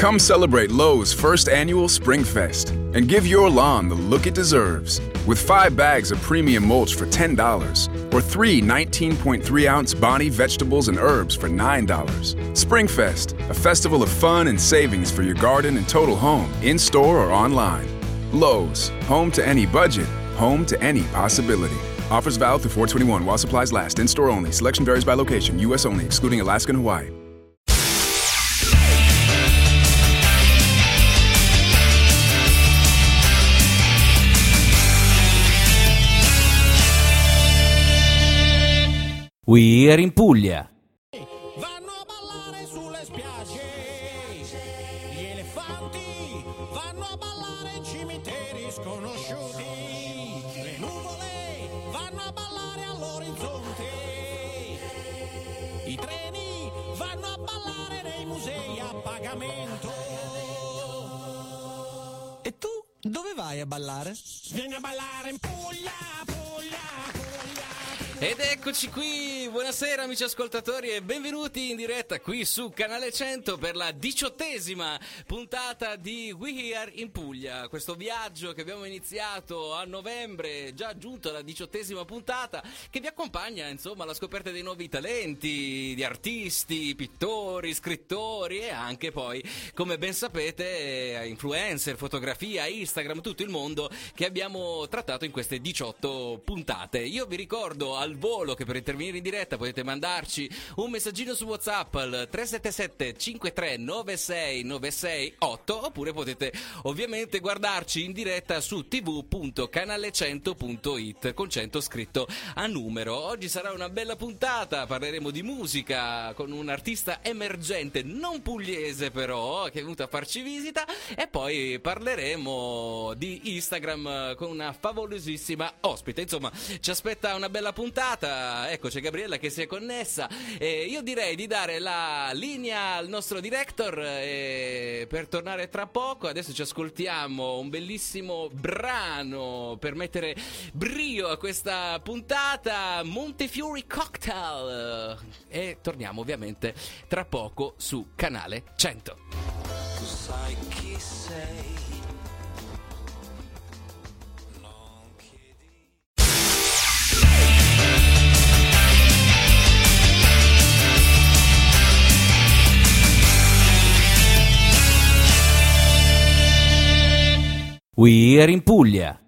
Come celebrate Lowe's first annual Spring Fest and give your lawn the look it deserves. With five bags of premium mulch for $10 or three 19.3 ounce Bonnie vegetables and herbs for $9. Springfest, a festival of fun and savings for your garden and total home, in store or online. Lowe's, home to any budget, home to any possibility. Offers valid through 421 while supplies last. In store only. Selection varies by location. U.S. only, excluding Alaska and Hawaii. Musei a pagamento. E tu dove vai a ballare? Vieni a ballare in Puglia, Puglia, Puglia. Ed eccoci qui, buonasera amici ascoltatori e benvenuti in diretta qui su Canale 100 per la diciottesima puntata di We Are in Puglia. Questo viaggio che abbiamo iniziato a novembre, già giunto alla diciottesima puntata, che vi accompagna insomma alla scoperta dei nuovi talenti, di artisti, pittori, scrittori e anche poi, come ben sapete, influencer, fotografia, Instagram, tutto il mondo che abbiamo trattato in queste 18 puntate. Io vi ricordo al volo che per intervenire in diretta potete mandarci un messaggino su WhatsApp al 377 53 96 968 oppure potete ovviamente guardarci in diretta su tv.canale100.it con 100 scritto a numero. Oggi sarà una bella puntata, parleremo di musica con un artista emergente, non pugliese però, che è venuto a farci visita e poi parleremo di Instagram con una favolosissima ospite. Insomma, ci aspetta una bella puntata. Ecco, c'è Gabriella che si è connessa. E io direi di dare la linea al nostro director eh, per tornare tra poco. Adesso ci ascoltiamo un bellissimo brano per mettere brio a questa puntata. Montefiori Cocktail. E torniamo ovviamente tra poco su Canale 100. Tu sai chi sei. We are in Puglia.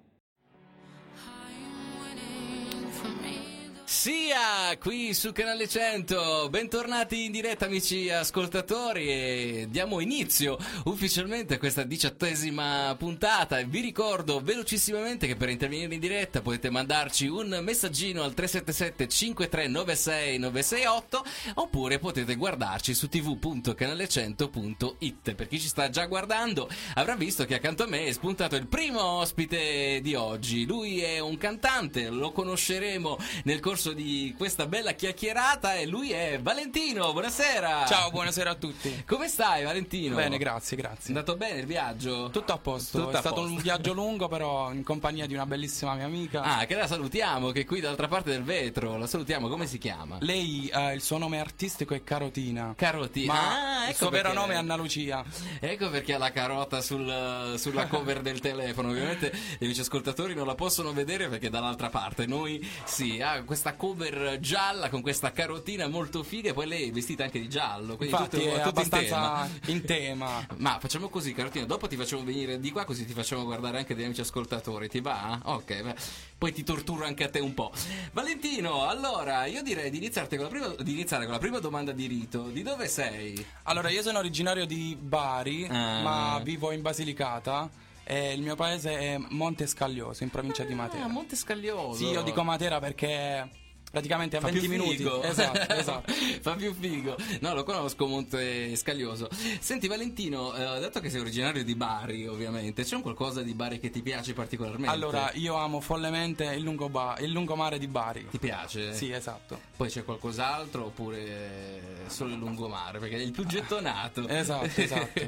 Sia qui su Canale 100, bentornati in diretta amici ascoltatori e diamo inizio ufficialmente a questa diciottesima puntata. Vi ricordo velocissimamente che per intervenire in diretta potete mandarci un messaggino al 377 5396 968 oppure potete guardarci su tv.canale100.it per chi ci sta già guardando avrà visto che accanto a me è spuntato il primo ospite di oggi. Lui è un cantante lo conosceremo nel corso di questa bella chiacchierata e lui è Valentino buonasera Ciao, buonasera a tutti. come stai Valentino? Bene, grazie, è grazie. andato bene il viaggio? Tutto a posto. Tutto è a stato posto. un viaggio lungo, però in compagnia di una bellissima mia amica. Ah, che la salutiamo, che è qui dall'altra parte del vetro. La salutiamo, come si chiama? Lei, eh, il suo nome artistico è Carotina. Carotina. Ma Ah, il ecco suo vero perché- nome è Anna Lucia. Ecco perché ha la carota sul- sulla cover del telefono. Ovviamente gli amici ascoltatori non la possono vedere perché è dall'altra parte. Noi sì, ha questa cover gialla con questa carotina molto figa e poi lei è vestita anche di giallo. Quindi Infatti tutto, è tutto abbastanza in tema. in tema. Ma facciamo così, Carotina. Dopo ti facciamo venire di qua, così ti facciamo guardare anche degli amici ascoltatori. Ti va? Ok, beh. poi ti torturo anche a te un po'. Valentino, allora io direi di, con la prima, di iniziare con la prima domanda di rito. Di dove sei? Allora, io sono originario di Bari, Ah. ma vivo in Basilicata. E il mio paese è Monte Scaglioso, in provincia di Ah, Matera. Monte Scaglioso. Sì, io dico Matera perché praticamente a Fa 20 più minuti. Esatto, esatto. Fa più figo. No, lo conosco Monte Scaglioso. Senti Valentino, eh, dato che sei originario di Bari, ovviamente, c'è un qualcosa di Bari che ti piace particolarmente? Allora, io amo follemente il, lungoba- il lungomare di Bari. ti piace? Sì, esatto. Poi c'è qualcos'altro oppure solo il lungomare? Perché è il più gettonato. Esatto, esatto.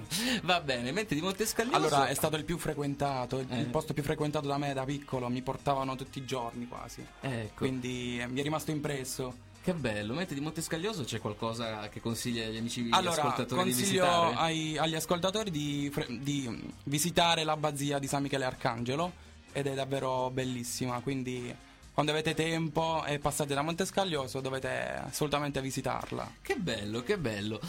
Va bene, mentre di Monte Scaglioso Allora, è stato il più frequentato, il, Eh. il posto più frequentato da me da piccolo, mi portavano tutti i giorni quasi. Ecco. Quindi eh, mi è rimasto impresso. Che bello, mentre di Montescaglioso c'è qualcosa che consiglia agli amici Allora, ascoltatori di consiglio visitare? ai- agli ascoltatori di, di visitare l'abbazia di San Michele Arcangelo ed è davvero bellissima, quindi quando avete tempo e passate da Montescaglioso dovete assolutamente visitarla. Che bello, che bello.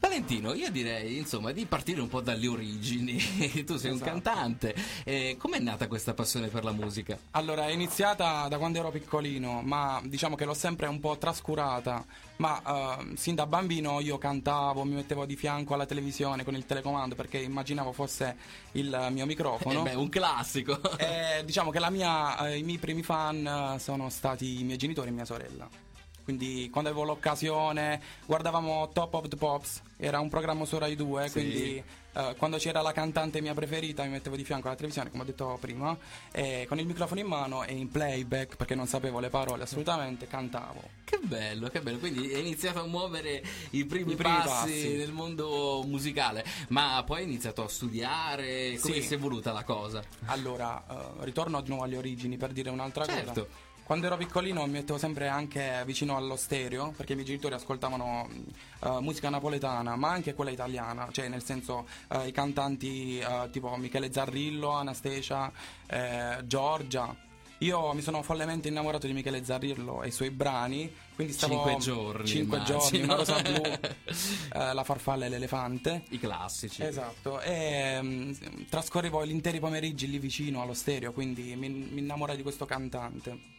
Valentino, io direi insomma di partire un po' dalle origini. tu sei un Esatto. cantante. Eh, com'è nata questa passione per la musica? Allora, è iniziata da quando ero piccolino, ma diciamo che l'ho sempre un po' trascurata. Ma eh, sin da bambino io cantavo, mi mettevo di fianco alla televisione con il telecomando perché immaginavo fosse il mio microfono. Eh beh, un classico. E diciamo che la mia, eh, i miei primi fan sono stati i miei genitori e mia sorella. Quindi quando avevo l'occasione guardavamo Top of the Pops, era un programma su Rai 2, Sì. quindi eh, quando c'era la cantante mia preferita mi mettevo di fianco alla televisione, come ho detto prima, e con il microfono in mano e in playback, perché non sapevo le parole assolutamente, cantavo. Che bello, che bello. Quindi hai iniziato a muovere i primi, I primi passi, passi. nel mondo musicale, ma poi hai iniziato a studiare. Come Sì. si è evoluta la cosa? Allora, eh, ritorno di nuovo alle origini per dire un'altra Certo. cosa. Quando ero piccolino mi mettevo sempre anche vicino allo stereo, perché i miei genitori ascoltavano mh, eh, musica napoletana, ma anche quella italiana, cioè nel senso eh, i cantanti eh, tipo Michele Zarrillo, Anastasia, eh, Giorgia. Io mi sono follemente innamorato di Michele Zarrillo e i suoi brani, quindi stavo Cinque giorni, cinque giorni, una rosa blu, eh, la farfalla e l'elefante. I classici. Esatto, e mm, trascorrevo gli interi pomeriggi lì vicino allo stereo, quindi mi, mi innamorai di questo cantante.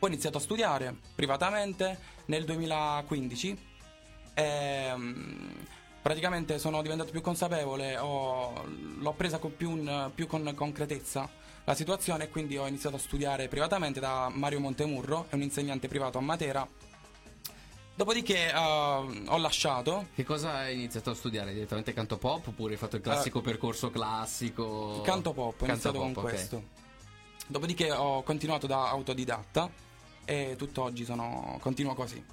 Poi ho iniziato a studiare privatamente nel 2015 e mm, praticamente sono diventato più consapevole, ho- l'ho presa con più, un- più con concretezza la situazione e quindi ho iniziato a studiare privatamente da Mario Montemurro, è un insegnante privato a Matera. Dopodiché eh, ho lasciato Che cosa hai iniziato a studiare? Direttamente canto pop oppure hai fatto il classico percorso classico? Canto pop, ho Canto iniziato con pop, ok. questo. Dopodiché ho continuato da autodidatta e tutt'oggi sono, continuo così.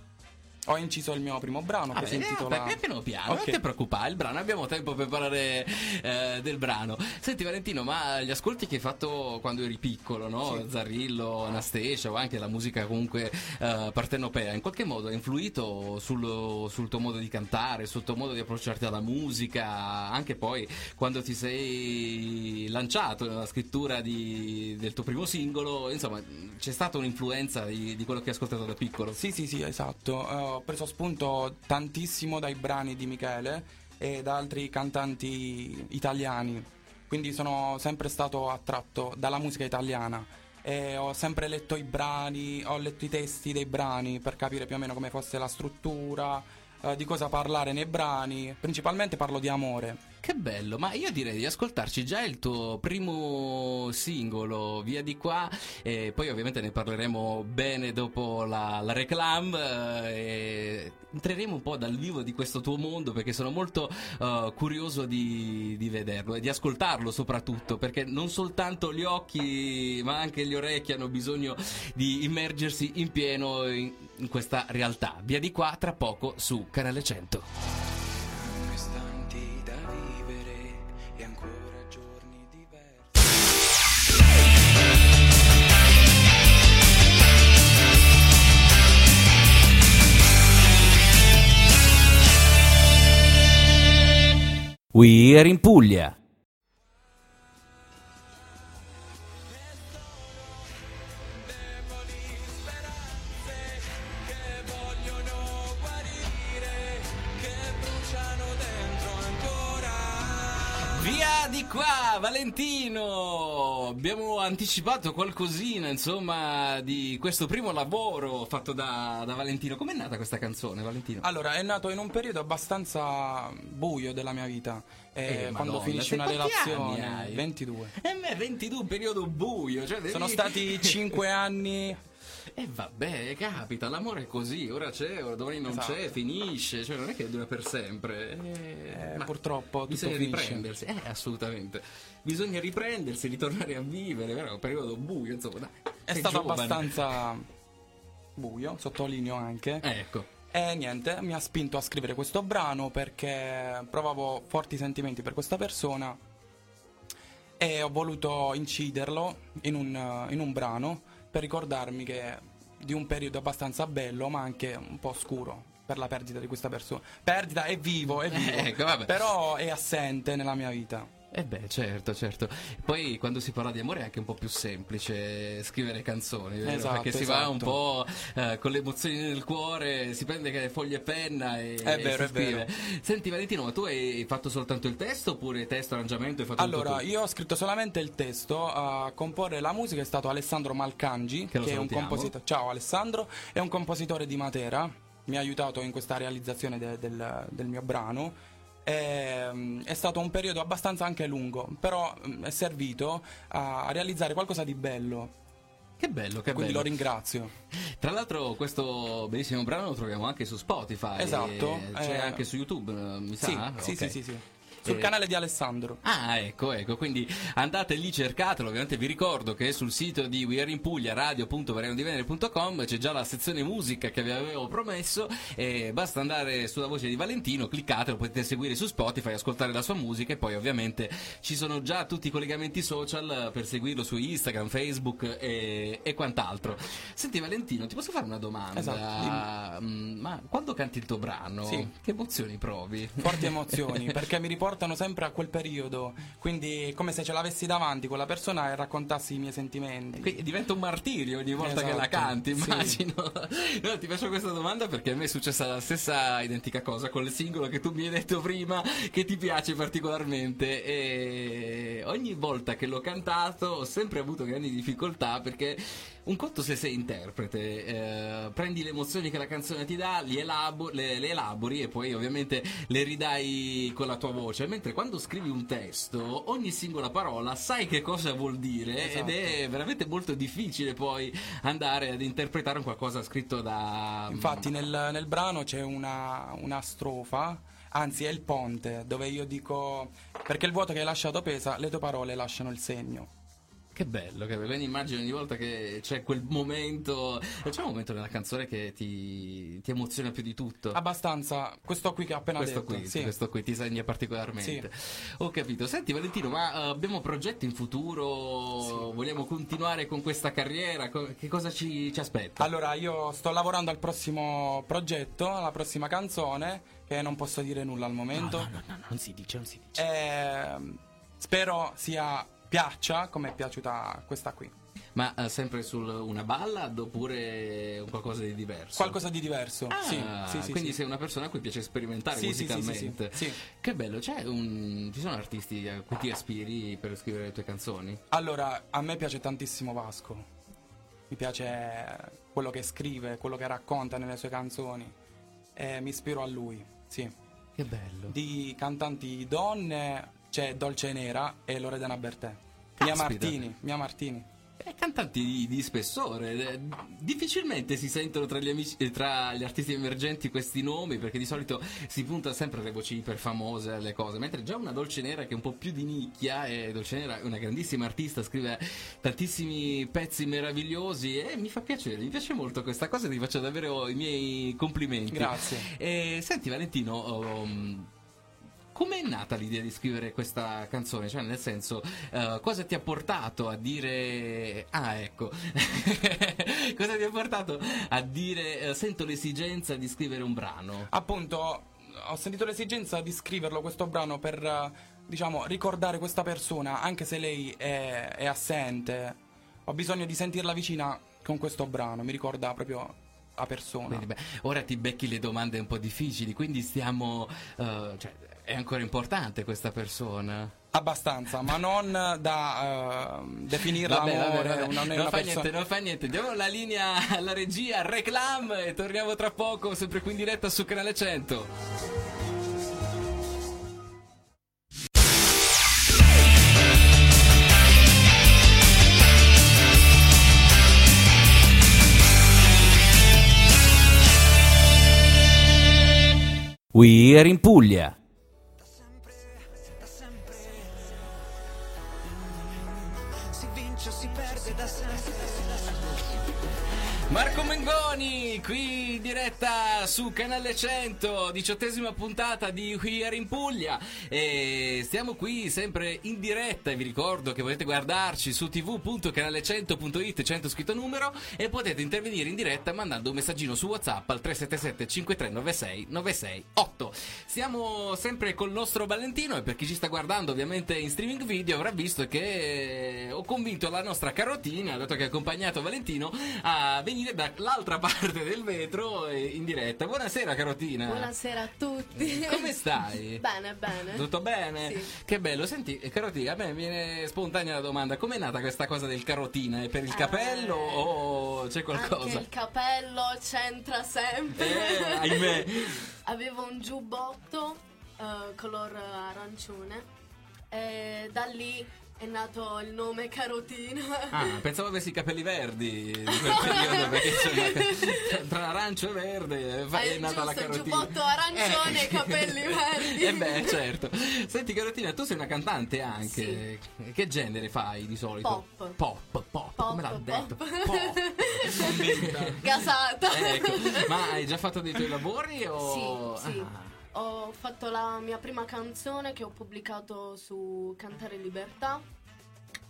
Ho inciso il mio primo brano che Vabbè, si intitola... eh, piano piano, Ok. non ti preoccupare, il brano, abbiamo tempo per parlare eh, del brano. Senti Valentino, ma gli ascolti che hai fatto quando eri piccolo, no? Zarrillo, Anastasia o anche la musica comunque eh, partenopea, in qualche modo ha influito sul, sul tuo modo di cantare, sul tuo modo di approcciarti alla musica, anche poi quando ti sei lanciato nella scrittura di- del tuo primo singolo, insomma c'è stata un'influenza di, di quello che hai ascoltato da piccolo. Sì, sì, sì, esatto. Eh, ho preso spunto tantissimo dai brani di Michele e da altri cantanti italiani. Quindi sono sempre stato attratto dalla musica italiana. E ho sempre letto i brani, ho letto i testi dei brani per capire più o meno come fosse la struttura, eh, di cosa parlare nei brani. Principalmente parlo di amore. Che bello, ma io direi di ascoltarci già il tuo primo singolo, via di qua, e poi ovviamente ne parleremo bene dopo la, la reclam, eh, e entreremo un po' dal vivo di questo tuo mondo perché sono molto eh, curioso di, di vederlo e di ascoltarlo soprattutto, perché non soltanto gli occhi ma anche gli orecchi hanno bisogno di immergersi in pieno in, in questa realtà. Via di qua tra poco su Canale 100. istanti We are in Puglia. Anticipato qualcosina, insomma, di questo primo lavoro fatto da, da Valentino. Com'è nata questa canzone, Valentino? Allora, è nato in un periodo abbastanza buio della mia vita. Eh, Eh, quando sei una relazione, anni hai? 22. E me 22 un periodo buio, cioè devi- Sono stati 5 anni. E vabbè, capita, l'amore è così, ora c'è, ora domani non Esatto. c'è, finisce, cioè non è che dura per sempre. Eh, Eh, ma purtroppo bisogna finisce. riprendersi, eh, assolutamente. Bisogna riprendersi, ritornare a vivere? È un periodo buio, insomma, dai. È stato giovane. abbastanza buio, sottolineo anche. Ecco. E niente, mi ha spinto a scrivere questo brano perché provavo forti sentimenti per questa persona e ho voluto inciderlo in un, in un brano per ricordarmi che di un periodo abbastanza bello, ma anche un po' scuro per la perdita di questa persona. Perdita è vivo, è vivo, Ecco, però è assente nella mia vita. Eh beh, certo, certo. Poi quando si parla di amore è anche un po' più semplice scrivere canzoni, vero? Esatto, Perché si va esatto. un po' eh, con le emozioni nel cuore, si prende che foglie e penna e, È e vero, si è vero. scrive. Senti Valentino, ma tu hai fatto soltanto il testo oppure testo, arrangiamento hai fatto Allora, io ho scritto solamente il testo, a comporre la musica è stato Alessandro Malcangi, Che lo è un compositore. Ciao Alessandro, è un compositore di Matera, mi ha aiutato in questa realizzazione de- del, del mio brano. È, è stato un periodo abbastanza anche lungo, però mm, è servito a, realizzare qualcosa di bello. Che bello, che Quindi bello. lo ringrazio. Tra l'altro questo bellissimo brano lo troviamo anche su Spotify. Esatto, C'è eh, anche su YouTube, eh, mi Sì, sa? sì, Ok. sì, sì, sì. Sul Eh, canale di Alessandro. Ah, ecco, ecco, quindi andate lì, cercatelo. Ovviamente vi ricordo che sul sito di We Are in Puglia, radio.varianodivenere.com c'è già la sezione musica che vi avevo promesso. E basta andare sulla voce di Valentino, cliccate, lo potete seguire su Spotify, ascoltare la sua musica. E poi, ovviamente, ci sono già tutti i collegamenti social per seguirlo su Instagram, Facebook e, e quant'altro. Senti, Valentino, ti posso fare una domanda? Esatto, Mm, Ma quando canti il tuo brano, Sì. che emozioni provi? forti emozioni perché mi riportano sempre a quel periodo quindi è come se ce l'avessi davanti quella persona e raccontassi i miei sentimenti Quindi diventa un martirio ogni volta che la Esatto, canti, sì. immagino. No, ti faccio questa domanda perché a me è successa la stessa identica cosa con il singolo che tu mi hai detto prima che ti piace particolarmente e ogni volta che l'ho cantato ho sempre avuto grandi difficoltà perché un conto se sei interprete, eh, prendi le emozioni che la canzone ti dà, li elabo- le, le elabori e poi ovviamente le ridai con la tua voce, mentre quando scrivi un testo ogni singola parola sai che cosa vuol dire Esatto. ed è veramente molto difficile poi andare ad interpretare un qualcosa scritto da... infatti nel, nel brano c'è una, una strofa anzi è il ponte dove io dico perché il vuoto che hai lasciato pesa le tue parole lasciano il segno Che bello, che bello. Quindi immagino ogni volta che c'è quel momento... C'è un momento nella canzone che ti, ti emoziona più di tutto? abbastanza questo qui che ho appena questo detto qui, sì. questo qui ti segna particolarmente. Ho capito. Senti Valentino, ma eh, abbiamo progetti in futuro? Vogliamo continuare con questa carriera? Che cosa ci, ci aspetta? allora io sto lavorando al prossimo progetto alla prossima canzone che non posso dire nulla al momento no, no, no, non si dice, non si dice. Ehm, spero sia piaccia come è piaciuta questa qui. Ma eh, sempre su una ballad oppure un qualcosa di diverso? Qualcosa di diverso. Ah, sì, sì, sì, quindi sei una persona a cui piace sperimentare musicalmente. Che bello, c'è un... ci sono artisti a cui ti aspiri per scrivere le tue canzoni? Allora, a me piace tantissimo Vasco. Mi piace quello che scrive, quello che racconta nelle sue canzoni. E mi ispiro a lui, sì. Che bello. Di cantanti donne c'è Dolce Nera e Loredana Bertè. Mia. Martini, Mia Martini. Eh, cantanti di, di spessore, eh, difficilmente si sentono tra gli, amici, eh, tra gli artisti emergenti questi nomi perché di solito si punta sempre alle voci iper famose, alle cose, mentre già una Dolce Nera che è un po' più di nicchia, e Dolce Nera è una grandissima artista, scrive tantissimi pezzi meravigliosi e mi fa piacere, mi piace molto questa cosa ti faccio davvero i miei complimenti. Grazie. E, senti Valentino, um, Com'è nata l'idea di scrivere questa canzone? Cioè, nel senso, eh, cosa ti ha portato a dire. Ah, ecco. cosa ti ha portato a dire. eh, sento l'esigenza di scrivere un brano? Appunto, ho sentito l'esigenza di scriverlo questo brano per, eh, diciamo, ricordare questa persona, anche se lei è, è assente. Ho bisogno di sentirla vicina con questo brano, mi ricorda proprio la persona. Quindi, beh, ora ti becchi le domande un po' difficili, quindi stiamo. eh, cioè, è ancora importante questa persona. Abbastanza, ma non da eh, definirla Vabbè, vabbè, amore. vabbè. una- non una fa perso- niente, non fa niente. Diamo la linea alla regia, reclam e torniamo tra poco, sempre qui in diretta su Canale 100. We are in Puglia. Mengoni, qui in diretta su Canale 100, diciottesima puntata di We Are in Puglia. E stiamo qui sempre in diretta e vi ricordo che potete guardarci su tv.canale100.it, 100 scritto numero, e potete intervenire in diretta mandando un messaggino su WhatsApp al 377 5396 968. Siamo sempre col nostro Valentino e per chi ci sta guardando ovviamente in streaming video avrà visto che ho convinto la nostra carotina, dato che ha accompagnato Valentino, a venire dall'altra parte del vetro in diretta. Buonasera carotina. Buonasera a tutti. Come stai? bene, bene. Tutto bene? Sì. Che bello, senti, eh, carotina, a me viene spontanea la domanda, com'è nata questa cosa del carotina? È per il Eh, capello o c'è Anche qualcosa? il capello c'entra sempre. Eh, ahimè. Avevo un giubbotto eh, color arancione e da lì è nato il nome Carotina. Ah, pensavo avessi i capelli verdi in quel periodo, perché insomma, tra arancio e verde Hai è nata la giusto, carotina. giubbotto arancione e capelli verdi. Eh beh, certo. Senti Carotina, tu sei una cantante anche. Che genere fai di solito? Pop. Pop, pop, come l'ha Pop, detto? pop. Pop. Gasata. ecco, ma hai già fatto dei tuoi lavori o... Sì, sì. Ah. Ho fatto la mia prima canzone che ho pubblicato su Cantare Libertà,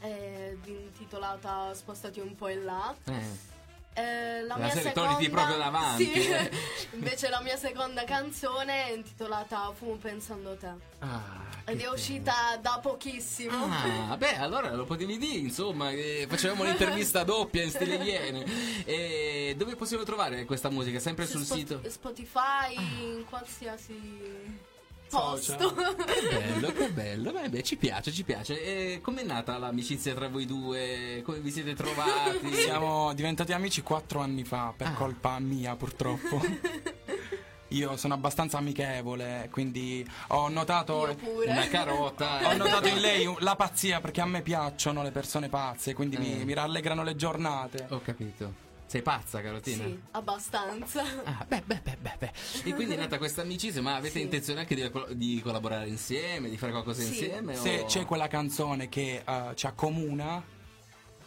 eh, intitolata Spostati un po' in là. Eh. Eh, la La mia seconda proprio davanti, Sì. eh. Invece la mia seconda canzone è intitolata Fumo pensando a te. Ah, Ed è bello. uscita da pochissimo. Ah, beh, allora lo potevi dire, insomma, che facevamo un'intervista doppia in stile Iene. E dove possiamo trovare questa musica? Sempre Su sul Spo- sito? Spotify, in qualsiasi. Posto. Che bello, che bello. Beh, beh, ci piace, ci piace. E com'è nata l'amicizia tra voi due? Come vi siete trovati? Siamo diventati amici quattro anni fa, per Ah. colpa mia purtroppo. Io sono abbastanza amichevole, quindi ho notato. Una carota. Ho notato in lei la pazzia perché a me piacciono le persone pazze, quindi Eh. mi, mi rallegrano le giornate. Ho capito. Sei pazza, Carotina? Sì, abbastanza. Ah, beh, beh, beh, beh, beh. E quindi è nata questa amicizia, ma avete Sì. intenzione anche di, di collaborare insieme, di fare qualcosa Sì. insieme? Se o- c'è quella canzone che eh, ci accomuna,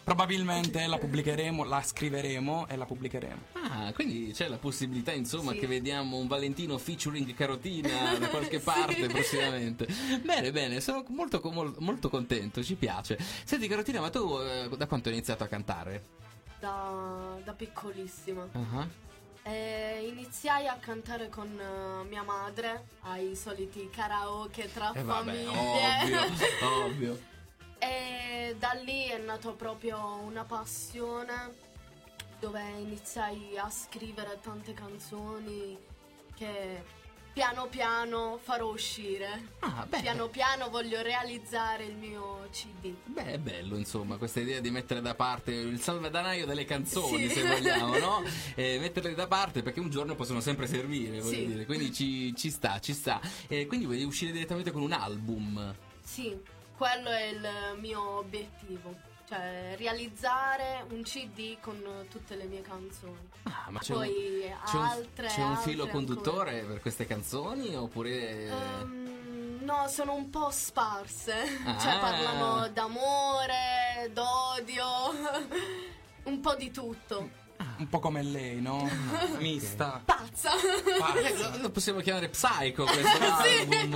probabilmente la pubblicheremo, la scriveremo e la pubblicheremo. Ah, quindi c'è la possibilità, insomma, Sì. che vediamo un Valentino featuring Carotina da qualche parte prossimamente. Bene, bene, sono molto, mol- molto contento, ci piace. Senti, Carotina, ma tu eh, da quanto hai iniziato a cantare? Da, da piccolissima. Ah, Eh, iniziai a cantare con eh, mia madre ai soliti karaoke tra Eh, vabbè, famiglie. ovvio, ovvio. e da lì è nata proprio una passione dove iniziai a scrivere tante canzoni che piano piano farò uscire. Ah, beh. Piano piano voglio realizzare il mio CD. Beh, è bello, insomma, questa idea di mettere da parte il salvadanaio delle canzoni, Sì. se vogliamo, no? E metterle da parte perché un giorno possono sempre servire, voglio Sì. dire. Quindi ci, ci sta, ci sta. E quindi vuoi uscire direttamente con un album? Sì, quello è il mio obiettivo. Cioè, realizzare un CD con tutte le mie canzoni. Ah, ma c'è, Poi un, c'è un- altre, c'è un filo conduttore per queste canzoni? Oppure. Ehm, no, sono un po' sparse. Ah. Cioè, parlano d'amore, d'odio, un po' di tutto. Un po' come lei, no? Mista. Pazza! Eh, lo- possiamo chiamare Psycho questo album.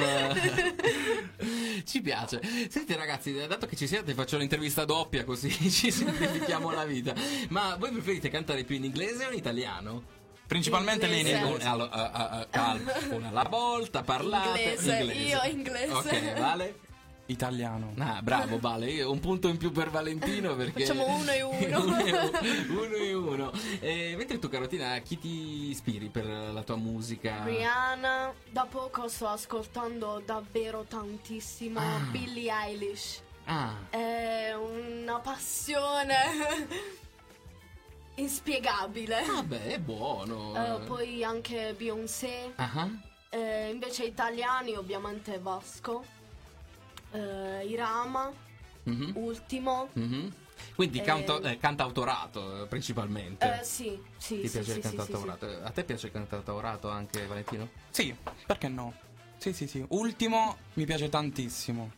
ci piace. Senti ragazzi, dato che ci siete faccio l'intervista doppia così ci semplifichiamo la vita. Ma voi preferite cantare più in inglese o in italiano? Principalmente lei in Inglese. Eh, inglese. un- allo- a- a- a- calma, una alla volta, parlate Inglese, io inglese. Ok, vale? Italiano. Ah, bravo Vale, un punto in più per Valentino perché... Facciamo uno e uno. uno e uno, uno e uno. E mentre tu Carotina, a chi ti ispiri per la tua musica? Rihanna, da poco sto ascoltando davvero tantissimo Ah. Billie Eilish. Ah, È una passione inspiegabile. vabbè, è buono. Eh, poi anche Beyoncé. Ah, Eh, invece italiani ovviamente Vasco. Eh, Irama. mhm, Ultimo. mhm. Quindi Eh, canto- eh, cantautorato eh, principalmente. Eh, sì, sì, Ti sì, piace sì, il sì, sì, cantautorato? A te piace il cantautorato anche Valentino? Sì, perché no? Sì, sì, sì. Ultimo mi piace tantissimo.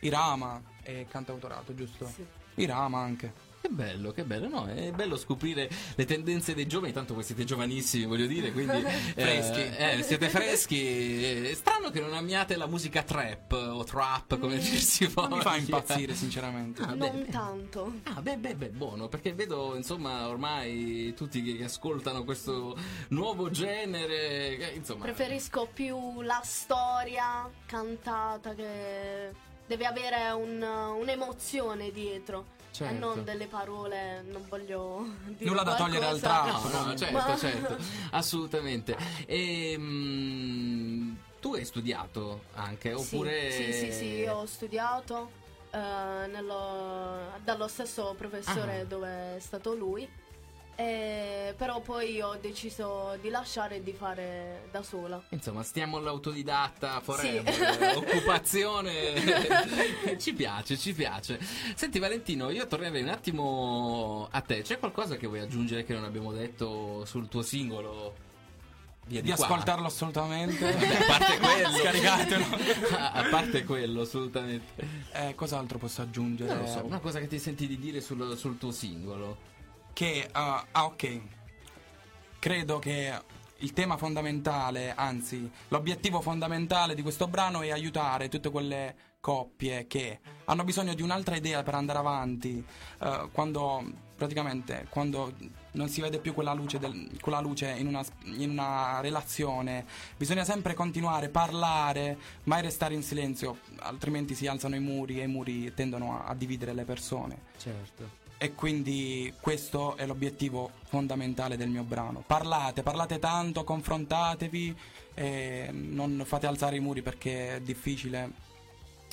Irama è cantautorato, giusto? Sì. Irama anche. Che bello, che bello, no? È bello scoprire le tendenze dei giovani, tanto voi siete giovanissimi, voglio dire, quindi Freschi. eh, eh, siete freschi. È strano che non amiate la musica trap o trap, come dir si Non mi fa impazzire, sinceramente. Ah, non beh, tanto. Ah, beh, beh, beh, buono, perché vedo, insomma, ormai tutti che, che ascoltano questo nuovo genere, che, insomma... Preferisco più la storia cantata che deve avere un- un'emozione dietro. Certo. E non delle parole, non voglio dire Nulla da togliere al trap. No, no, certo, Ma- certo, assolutamente. E, mm, tu hai studiato anche, oppure... Sì, sì, sì, ho studiato eh, nello- dallo stesso professore Ah. dove è stato lui, e- però poi ho deciso di lasciare e di fare da sola. Insomma, stiamo all'autodidatta Sì. forever, occupazione. ci piace, ci piace. Senti Valentino, io tornerei un attimo a te. C'è qualcosa che vuoi aggiungere che non abbiamo detto sul tuo singolo? Via Di qua? ascoltarlo assolutamente. Vabbè, a parte quello. Scaricatelo. a a parte quello, assolutamente. Eh, cos'altro posso aggiungere? Non lo so, una cosa che ti senti di dire sul, sul tuo singolo. Che, ah, ah, ok. Credo che il tema fondamentale, anzi, l'obiettivo fondamentale di questo brano è aiutare tutte quelle coppie che hanno bisogno di un'altra idea per andare avanti. eh, quando praticamente quando non si vede più quella luce, del- quella luce in, una, in una relazione, bisogna sempre continuare, parlare, mai restare in silenzio, altrimenti si alzano i muri e i muri tendono a- a dividere le persone. Certo. E quindi questo è l'obiettivo fondamentale del mio brano. Parlate, parlate tanto, confrontatevi e non fate alzare i muri perché è difficile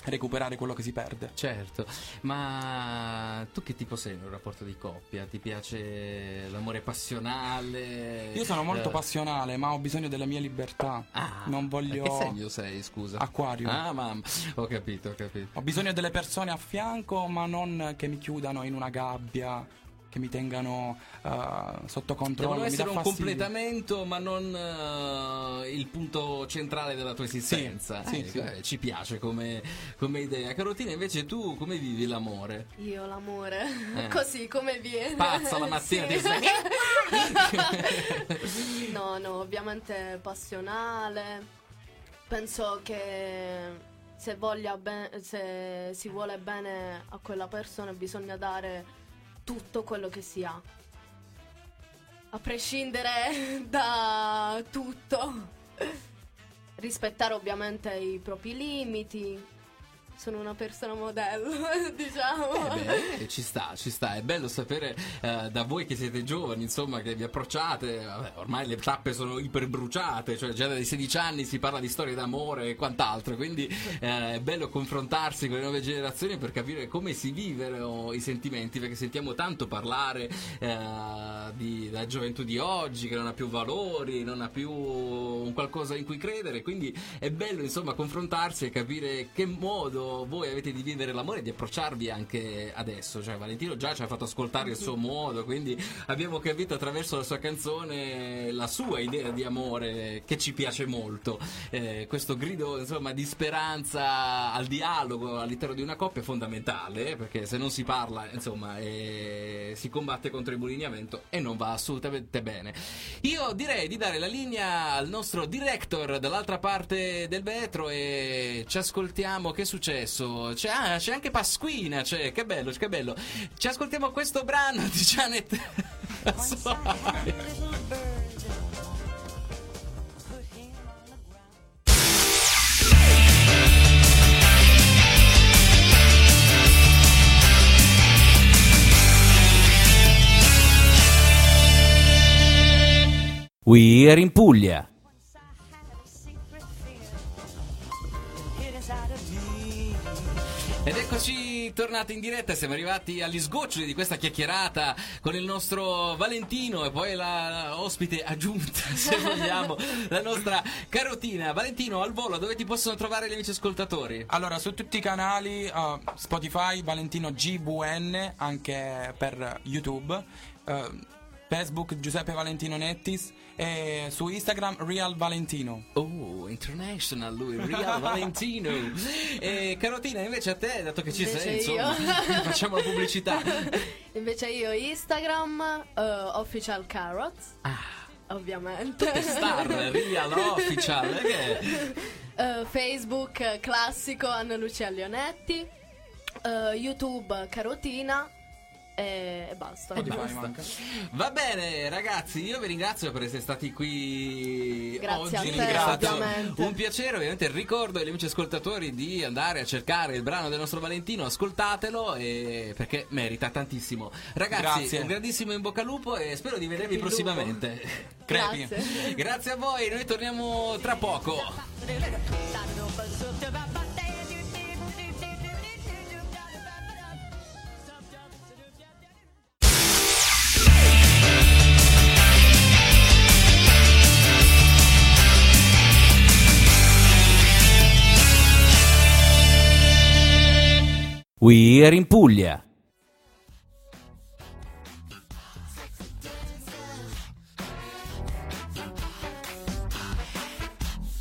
recuperare quello che si perde. Certo, ma tu che tipo sei in un rapporto di coppia? Ti piace l'amore passionale? Io sono molto Eh, passionale, ma ho bisogno della mia libertà. Ah, non voglio Che segno sei, scusa? Acquario. Ah, mamma, ho capito, ho capito. Ho bisogno delle persone a fianco, ma non che mi chiudano in una gabbia, che mi tengano eh, sotto controllo. Devono mi essere un fastidio. completamento, ma non eh, il punto centrale della tua esistenza. sì, Eh, sì. eh, Ci piace come, come idea. Carotina, invece, tu come vivi l'amore? Io l'amore, Eh. così come viene. Pazza la mattina, Sì. svegli. no, no, ovviamente passionale. Penso che se, voglia be- se si vuole bene a quella persona bisogna dare tutto quello che si ha. A prescindere da tutto. Rispettare ovviamente i propri limiti. Sono una persona modello, diciamo. Eh beh, ci sta, ci sta. È bello sapere eh, da voi che siete giovani, insomma, che vi approcciate. Vabbè, ormai le tappe sono iperbruciate, cioè già dai 16 anni si parla di storie d'amore e quant'altro. Quindi eh, è bello confrontarsi con le nuove generazioni per capire come si vivono i sentimenti, perché sentiamo tanto parlare eh, di, della gioventù di oggi che non ha più valori, non ha più un qualcosa in cui credere. Quindi è bello, insomma, confrontarsi e capire che modo voi avete di vivere l'amore e di approcciarvi anche adesso. Cioè, Valentino già ci ha fatto ascoltare il suo modo, quindi abbiamo capito attraverso la sua canzone la sua idea di amore che ci piace molto. Eh, questo grido, insomma, di speranza al dialogo all'interno di una coppia è fondamentale, eh, perché se non si parla, insomma, eh, si combatte contro il bulignamento e non va assolutamente bene. Io direi di dare la linea al nostro director dall'altra parte del vetro e ci ascoltiamo. Che è successo? C'è, ah, c'è anche Pasquina, c'è, che bello, che bello. Ci ascoltiamo questo brano di Janet. We are in Puglia. Eccoci tornati in diretta, siamo arrivati agli sgoccioli di questa chiacchierata con il nostro Valentino e poi la ospite aggiunta, se vogliamo, la nostra Carotina. Valentino, al volo, dove ti possono trovare gli amici ascoltatori? Allora, su tutti i canali, uh, Spotify, Valentino GVN, anche per YouTube. Uh, Facebook Giuseppe Valentino Nettis e su Instagram Real Valentino. Oh, international lui, Real Valentino. E Carotina, invece a te, dato che ci Invece sei, insomma, facciamo la pubblicità. Invece io Instagram, eh, Official Carrots, Ah, ovviamente. Star, Real Official, eh, che Eh, Facebook eh, classico Anna Lucia Leonetti, eh, YouTube Carotina e, e basta. Spotify manca. Va bene, ragazzi, io vi ringrazio per essere stati qui Grazie oggi. te, è stato ovviamente. un piacere. Ovviamente ricordo agli amici ascoltatori di andare a cercare il brano del nostro Valentino, ascoltatelo e- perché merita tantissimo. Ragazzi, Grazie. un grandissimo in bocca al lupo e spero di vedervi Il prossimamente. Crepi. Grazie. Grazie a voi, noi torniamo tra poco. We are in Puglia.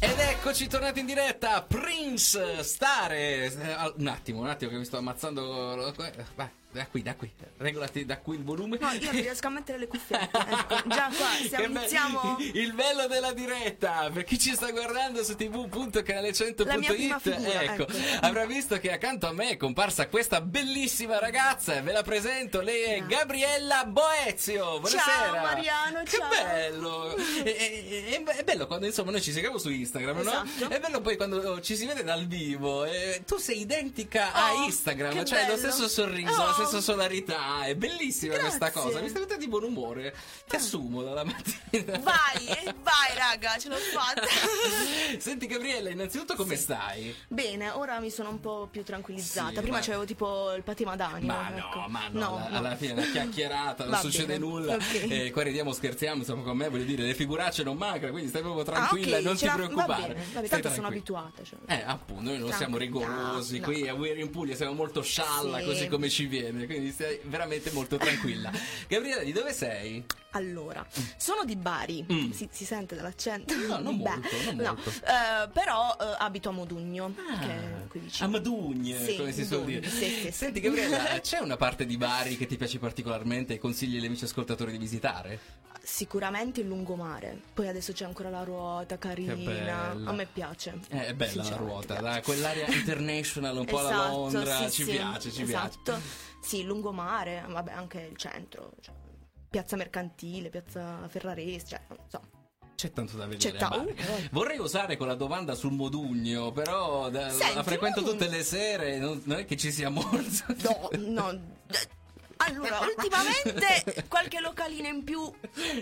Ed eccoci tornati in diretta, Prince Stare. Eh, Un attimo, un attimo che mi sto ammazzando. Vai, da qui, da qui. Regolati da qui il volume. No, io non riesco a mettere le cuffiette. Ecco, già qua, be- iniziamo. Il bello della diretta, per chi ci sta guardando su tv.canale100.it, La mia prima figura, ecco, ecco. avrà visto che accanto a me è comparsa questa bellissima ragazza, ve la presento, lei è Gabriella Boezio. Buonasera. Ciao, Mariano, Che ciao. bello. È, è- è- bello quando insomma noi ci seguiamo su Instagram, no? Esatto. È bello poi quando ci si vede dal vivo, eh, tu sei identica a Oh, Instagram, che cioè lo bello. stesso sorriso, Oh. Stessa solarità, è bellissima questa Grazie. cosa. Mi stai mettendo di buon umore. Ti assumo dalla mattina. Vai, eh, vai, raga, ce l'ho fatta. Senti Gabriella, innanzitutto come stai? Bene, ora mi sono un po' più tranquillizzata. Sì, Prima ma- c'avevo tipo il patema d'animo. Ma no, ecco. ma no, alla, alla fine è una chiacchierata, non Va succede bene, nulla. ok. Eh, qua ridiamo, scherziamo, insomma con me, voglio dire, le figuracce non mancano, quindi stai proprio tranquilla, ah, ok, non ti preoccupare. Va bene, va bene, tanto sono abituata. Cioè. Eh, appunto, noi non siamo rigorosi, no. qui a We're in Puglia siamo molto scialla, Sì. così come ci viene, quindi stai veramente molto tranquilla. Gabriella, di dove sei? Allora, sono di Bari, Mm. si, si sente dall'accento? No, non Beh, molto, non no. molto. Eh, però eh, abito a Modugno, che è qui A vicino. Madugne, Sì, come si suol Modugno, dire. sì, sì. Senti Gabriella, c'è una parte di Bari che ti piace particolarmente e consigli agli amici ascoltatori di visitare? Sicuramente il lungomare. Poi adesso c'è ancora la ruota carina. A me piace. Eh, è bella la ruota, piace. da quell'area international, un po' alla Esatto, Londra, sì, ci sì, piace, ci esatto. piace. Sì, il lungomare, vabbè, anche il centro. cioè, piazza Mercantile, piazza Ferrarese, cioè, non so. C'è tanto da vedere. C'è ta- uh, eh. Vorrei usare quella domanda sul Modugno, però da- Senti, la frequento tutte le sere, non, non è che ci sia molto. No, no. eh, Allora, ultimamente qualche localino in più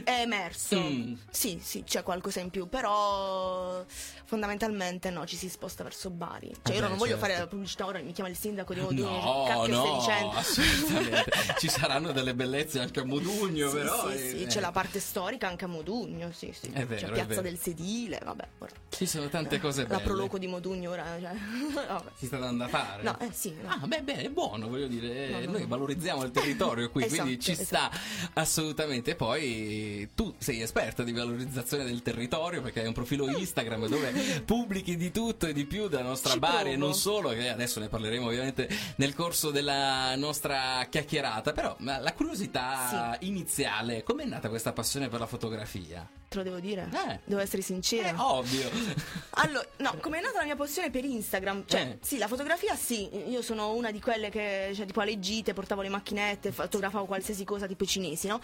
è emerso. Mm. Sì, sì, c'è qualcosa in più, però fondamentalmente no, ci si sposta verso Bari. Cioè, io Vabbè, non voglio certo. fare la pubblicità ora, mi chiama il sindaco di Modugno. cioè, No, cacchio stai no, dicendo? assolutamente. Ci saranno delle bellezze anche a Modugno, Sì, però. sì, eh, sì, eh, c'è la parte storica anche a Modugno, sì, sì. È vero, c'è Piazza del Sedile, vabbè. ora. Ci sono tante cose La belle. Proloco di Modugno ora, cioè, vabbè. Si sta dando a fare. No, eh sì, no. Ah, beh, beh, è buono, voglio dire. No, no, Noi no. valorizziamo il territorio qui, quindi Esatto, ci sta assolutamente. Poi tu sei esperta di valorizzazione del territorio perché hai un profilo Instagram dove pubblichi di tutto e di più della nostra Ci Bari e provo. non solo, che adesso ne parleremo ovviamente nel corso della nostra chiacchierata. Però la curiosità iniziale, com'è nata questa passione per la fotografia? Te lo devo dire? Eh. Devo essere sincera. È ovvio. Allora, no, come è nata la mia passione per Instagram? Cioè, Eh. sì, la fotografia sì, io sono una di quelle che, cioè, tipo alle gite, portavo le macchinette, fotografavo qualsiasi cosa, tipo i cinesi, no?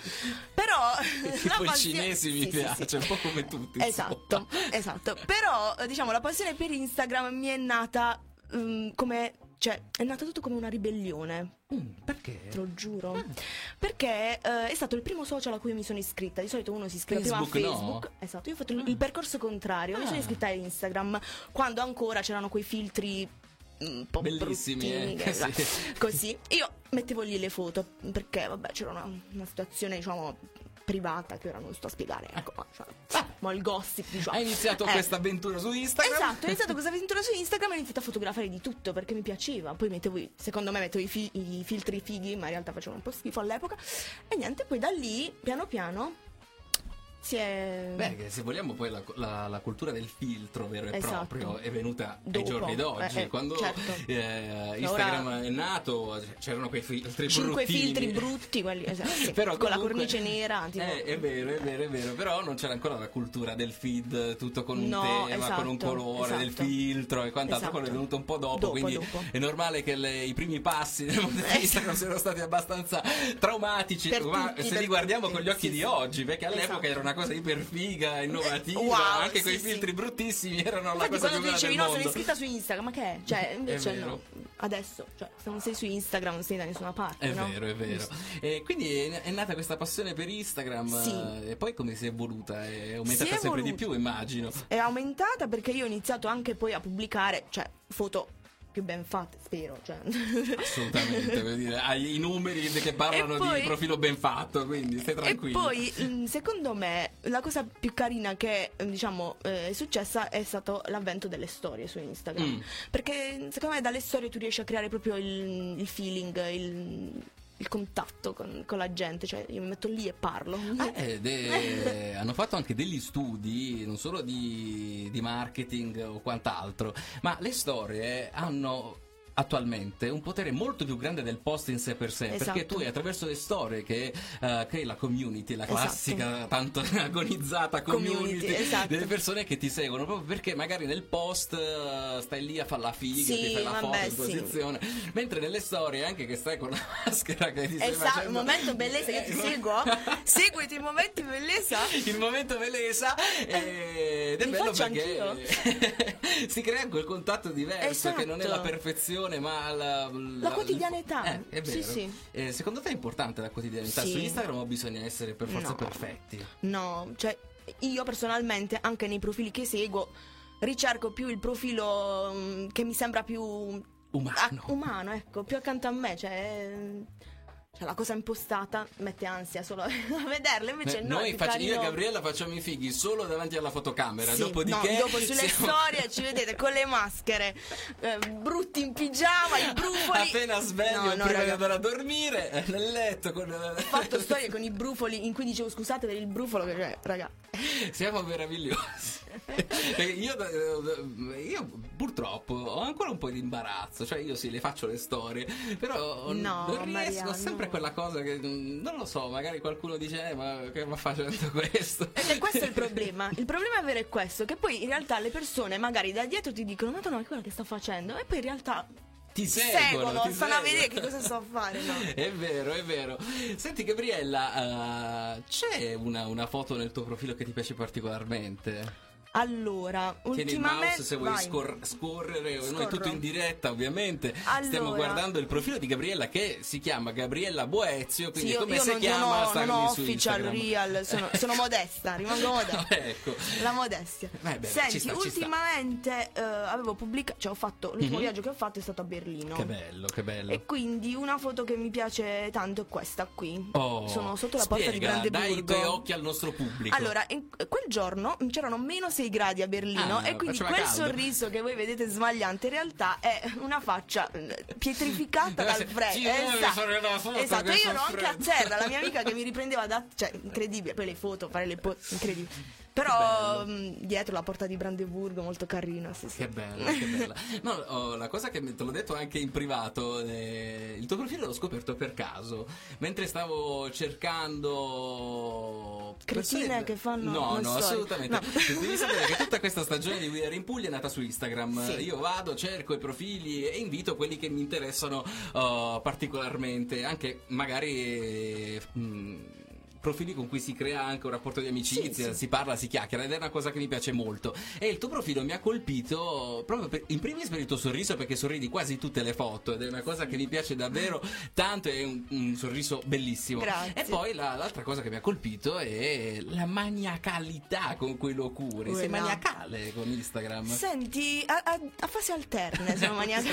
Però... tipo i passione- cinesi mi sì, sì, piace, sì. un po' come tutti. insomma. Esatto, esatto. Però, diciamo, la passione per Instagram mi è nata mm, come... Cioè, è nata tutto come una ribellione. Mm, perché? Te lo giuro. Perché eh, è stato il primo social a cui mi sono iscritta. Di solito uno si iscrive prima a Facebook no? Esatto, io ho fatto il, il percorso contrario. Mi sono Ah. iscritta a Instagram quando ancora c'erano quei filtri mm, un po' Bellissimi, bruttini, eh, sì. così. Io mettevo lì le foto perché vabbè, c'era una, una situazione, diciamo privata che ora non sto a spiegare. Ecco, ma, cioè, ma il gossip, diciamo. Hai iniziato Eh. questa avventura su Instagram? Esatto, ho iniziato questa avventura su Instagram e ho iniziato a fotografare di tutto perché mi piaceva. Poi mettevo, secondo me, mettevo i, fi- i filtri fighi, ma in realtà facevano un po' schifo all'epoca. E niente, poi da lì, piano piano, si è. Beh, se vogliamo poi la, la- la cultura del filtro vero e Esatto. proprio è venuta ai Dopo. giorni d'oggi. Eh, eh, quando certo. eh, Instagram è nato c'erano quei filtri Cinque bruttini. filtri brutti, quelli esatto, Però con la comunque- cornice nera. Tipo, Eh, è vero, è vero, è vero, però non c'era ancora la cultura del feed, tutto con un No, tema, con un esatto, colore, del esatto. filtro e quant'altro, Esatto. quello è venuto un po' dopo, Dopo, quindi dopo. è normale che le- i primi passi del mondo di Eh, Instagram siano stati abbastanza traumatici, Per ma tutti, se li guardiamo tutti, con gli occhi sì, di sì. oggi, perché all'epoca Esatto. era una cosa iperfiga, innovativa, Wow, anche quei sì, filtri sì. bruttissimi erano la Infatti cosa più bella dicevi del no, sono iscritta su Instagram, ma che è? Cioè, invece vero. no. Adesso, cioè, se non sei su Instagram non sei da nessuna parte, È no? vero, è vero. E quindi è, è nata questa passione per Instagram Sì. eh, e poi come si è evoluta? È aumentata è sempre di evoluta. più, immagino. È aumentata perché io ho iniziato anche poi a pubblicare, cioè, foto più ben fatte, spero. Cioè. Assolutamente, dire, hai i numeri che parlano E poi- di profilo ben fatto, quindi stai E tranquillo. poi, mm, secondo me, la cosa più carina che mm, diciamo eh, è successa è stato l'avvento delle storie su Instagram. Mm. Perché secondo me dalle storie tu riesci a creare proprio il, il feeling, il, il contatto con, con la gente. Cioè, io mi metto lì e parlo. Ah, ed è- hanno fatto anche degli studi, non solo di, di marketing o quant'altro, ma le storie hanno attualmente un potere molto più grande del post in sé per sé perché Esatto. tu attraverso le storie che eh, crei la community la Esatto. classica tanto agonizzata community, Community, esatto. delle persone che ti seguono proprio perché magari nel post eh, stai lì a fare la figa Sì, ti fai la foto in sì. posizione mentre nelle storie anche che stai con la maschera che ti stai Esatto, il facendo momento bellezza, io ti seguo. Seguiti i momenti bellezza. il momento velesa eh, ed è Li bello perché si crea quel contatto diverso che non è la Esatto. Perfezione ma la, La quotidianità. eh, è Sì, vero. sì. Eh, secondo te è importante la quotidianità Sì. su Instagram o bisogna essere per forza No. perfetti No, cioè io personalmente anche nei profili che seguo ricerco più il profilo mm, che mi sembra più umano ah, umano, ecco, più accanto a me, cioè, cioè, la cosa impostata mette ansia solo a vederla, invece Eh, no, noi più facci- io e. Gabriella facciamo i fighi solo davanti alla fotocamera Sì, dopodiché no, dopo sulle siamo- storie ci vedete con le maschere eh, brutti in pigiama, i brufoli. appena sveglio No, no, prima di raga. andare a dormire eh, nel letto con Ho fatto storie con i brufoli in cui dicevo scusate per il brufolo che cioè, raga. Siamo meravigliosi. Io, eh, io purtroppo ho ancora un po' di imbarazzo, cioè io sì, le faccio le storie, però No, non riesco, Mariano. ho sempre quella cosa che mm, non lo so, magari qualcuno dice "Eh, ma che va facendo questo?". E questo è il problema. Il problema vero è questo: che poi in realtà le persone magari da dietro ti dicono: Madonna, è quello che sta facendo. E poi in realtà Ti seguono, seguono, ti stanno a seguono. vedere che cosa sto a fare. No? È vero, è vero. Senti Gabriella, eh, c'è una, una foto nel tuo profilo che ti piace particolarmente? Allora, Tieni il ultimamente. mouse se vuoi scor- scorrere, noi Scorro. tutto in diretta ovviamente. Allora. Stiamo guardando il profilo di Gabriella che si chiama Gabriella Boezio, quindi Sì, io, come io si non, chiama non ho, sta non ho official Instagram. real, sono, sono modesta, rimango modesta. ecco. La modestia. Eh beh, Senti, ci sta, ultimamente eh, avevo pubblicato, cioè ho fatto, l'ultimo Mhm. viaggio che ho fatto è stato a Berlino. Che bello, che bello. E quindi una foto che mi piace tanto è questa qui. Oh, Sono sotto la porta di spiega, Brandeburgo. Dai i tuoi occhi al nostro pubblico. Allora, in- quel giorno c'erano meno 6 gradi a Berlino Ah, e quindi quel caldo. sorriso che voi vedete smagliante in realtà è una faccia eh, pietrificata Eh, dal sì, freddo. sì, esatto, che io ero anche a terra, la mia amica che mi riprendeva da... cioè, incredibile, poi le foto, fare le foto, incredibile. Però mh, dietro la porta di Brandeburgo, molto carina, sì, sì. Che bella, che bella. No, oh, la cosa che te l'ho detto anche in privato, eh, il tuo profilo l'ho scoperto per caso, mentre stavo cercando... Cretine persone- che fanno No, no, storia. assolutamente. No. Devi sapere che tutta questa stagione di We Are in Puglia è nata su Instagram. Sì. Io vado, cerco i profili e invito quelli che mi interessano oh, particolarmente, anche magari... eh, mh, profili con cui si crea anche un rapporto di amicizia, Sì, sì. si parla, si chiacchiera ed è una cosa che mi piace molto. E il tuo profilo mi ha colpito proprio per- in primis per il tuo sorriso perché sorridi quasi tutte le foto ed è una cosa che mi piace davvero tanto, è un, un sorriso bellissimo. Grazie. E poi la- l'altra cosa che mi ha colpito è la maniacalità con cui lo curi. Sei Quella. maniacale con Instagram. Senti, a, a- a fasi alterne sono maniaca.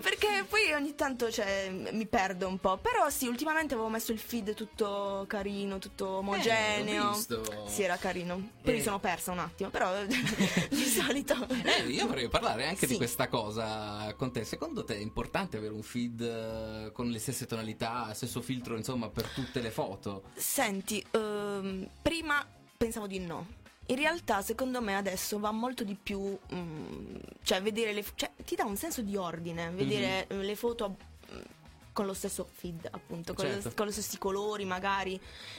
Perché perché poi ogni tanto cioè, mi perdo un po'. Però sì, ultimamente avevo messo il feed tutto carino, tutto omogeneo. Eh, visto. Sì, era carino. Poi Eh. mi sono persa un attimo, però di solito. Eh, io vorrei parlare anche di Sì. questa cosa con te. Secondo te è importante avere un feed eh, con le stesse tonalità, stesso filtro, insomma, per tutte le foto? Senti, ehm, prima pensavo di no. In realtà, secondo me, adesso va molto di più. mm, cioè, vedere le. Cioè, ti dà un senso di ordine. Vedere Mhm. eh, le foto. mm, Con lo stesso feed, appunto, con, Certo. lo, con gli stessi colori, magari.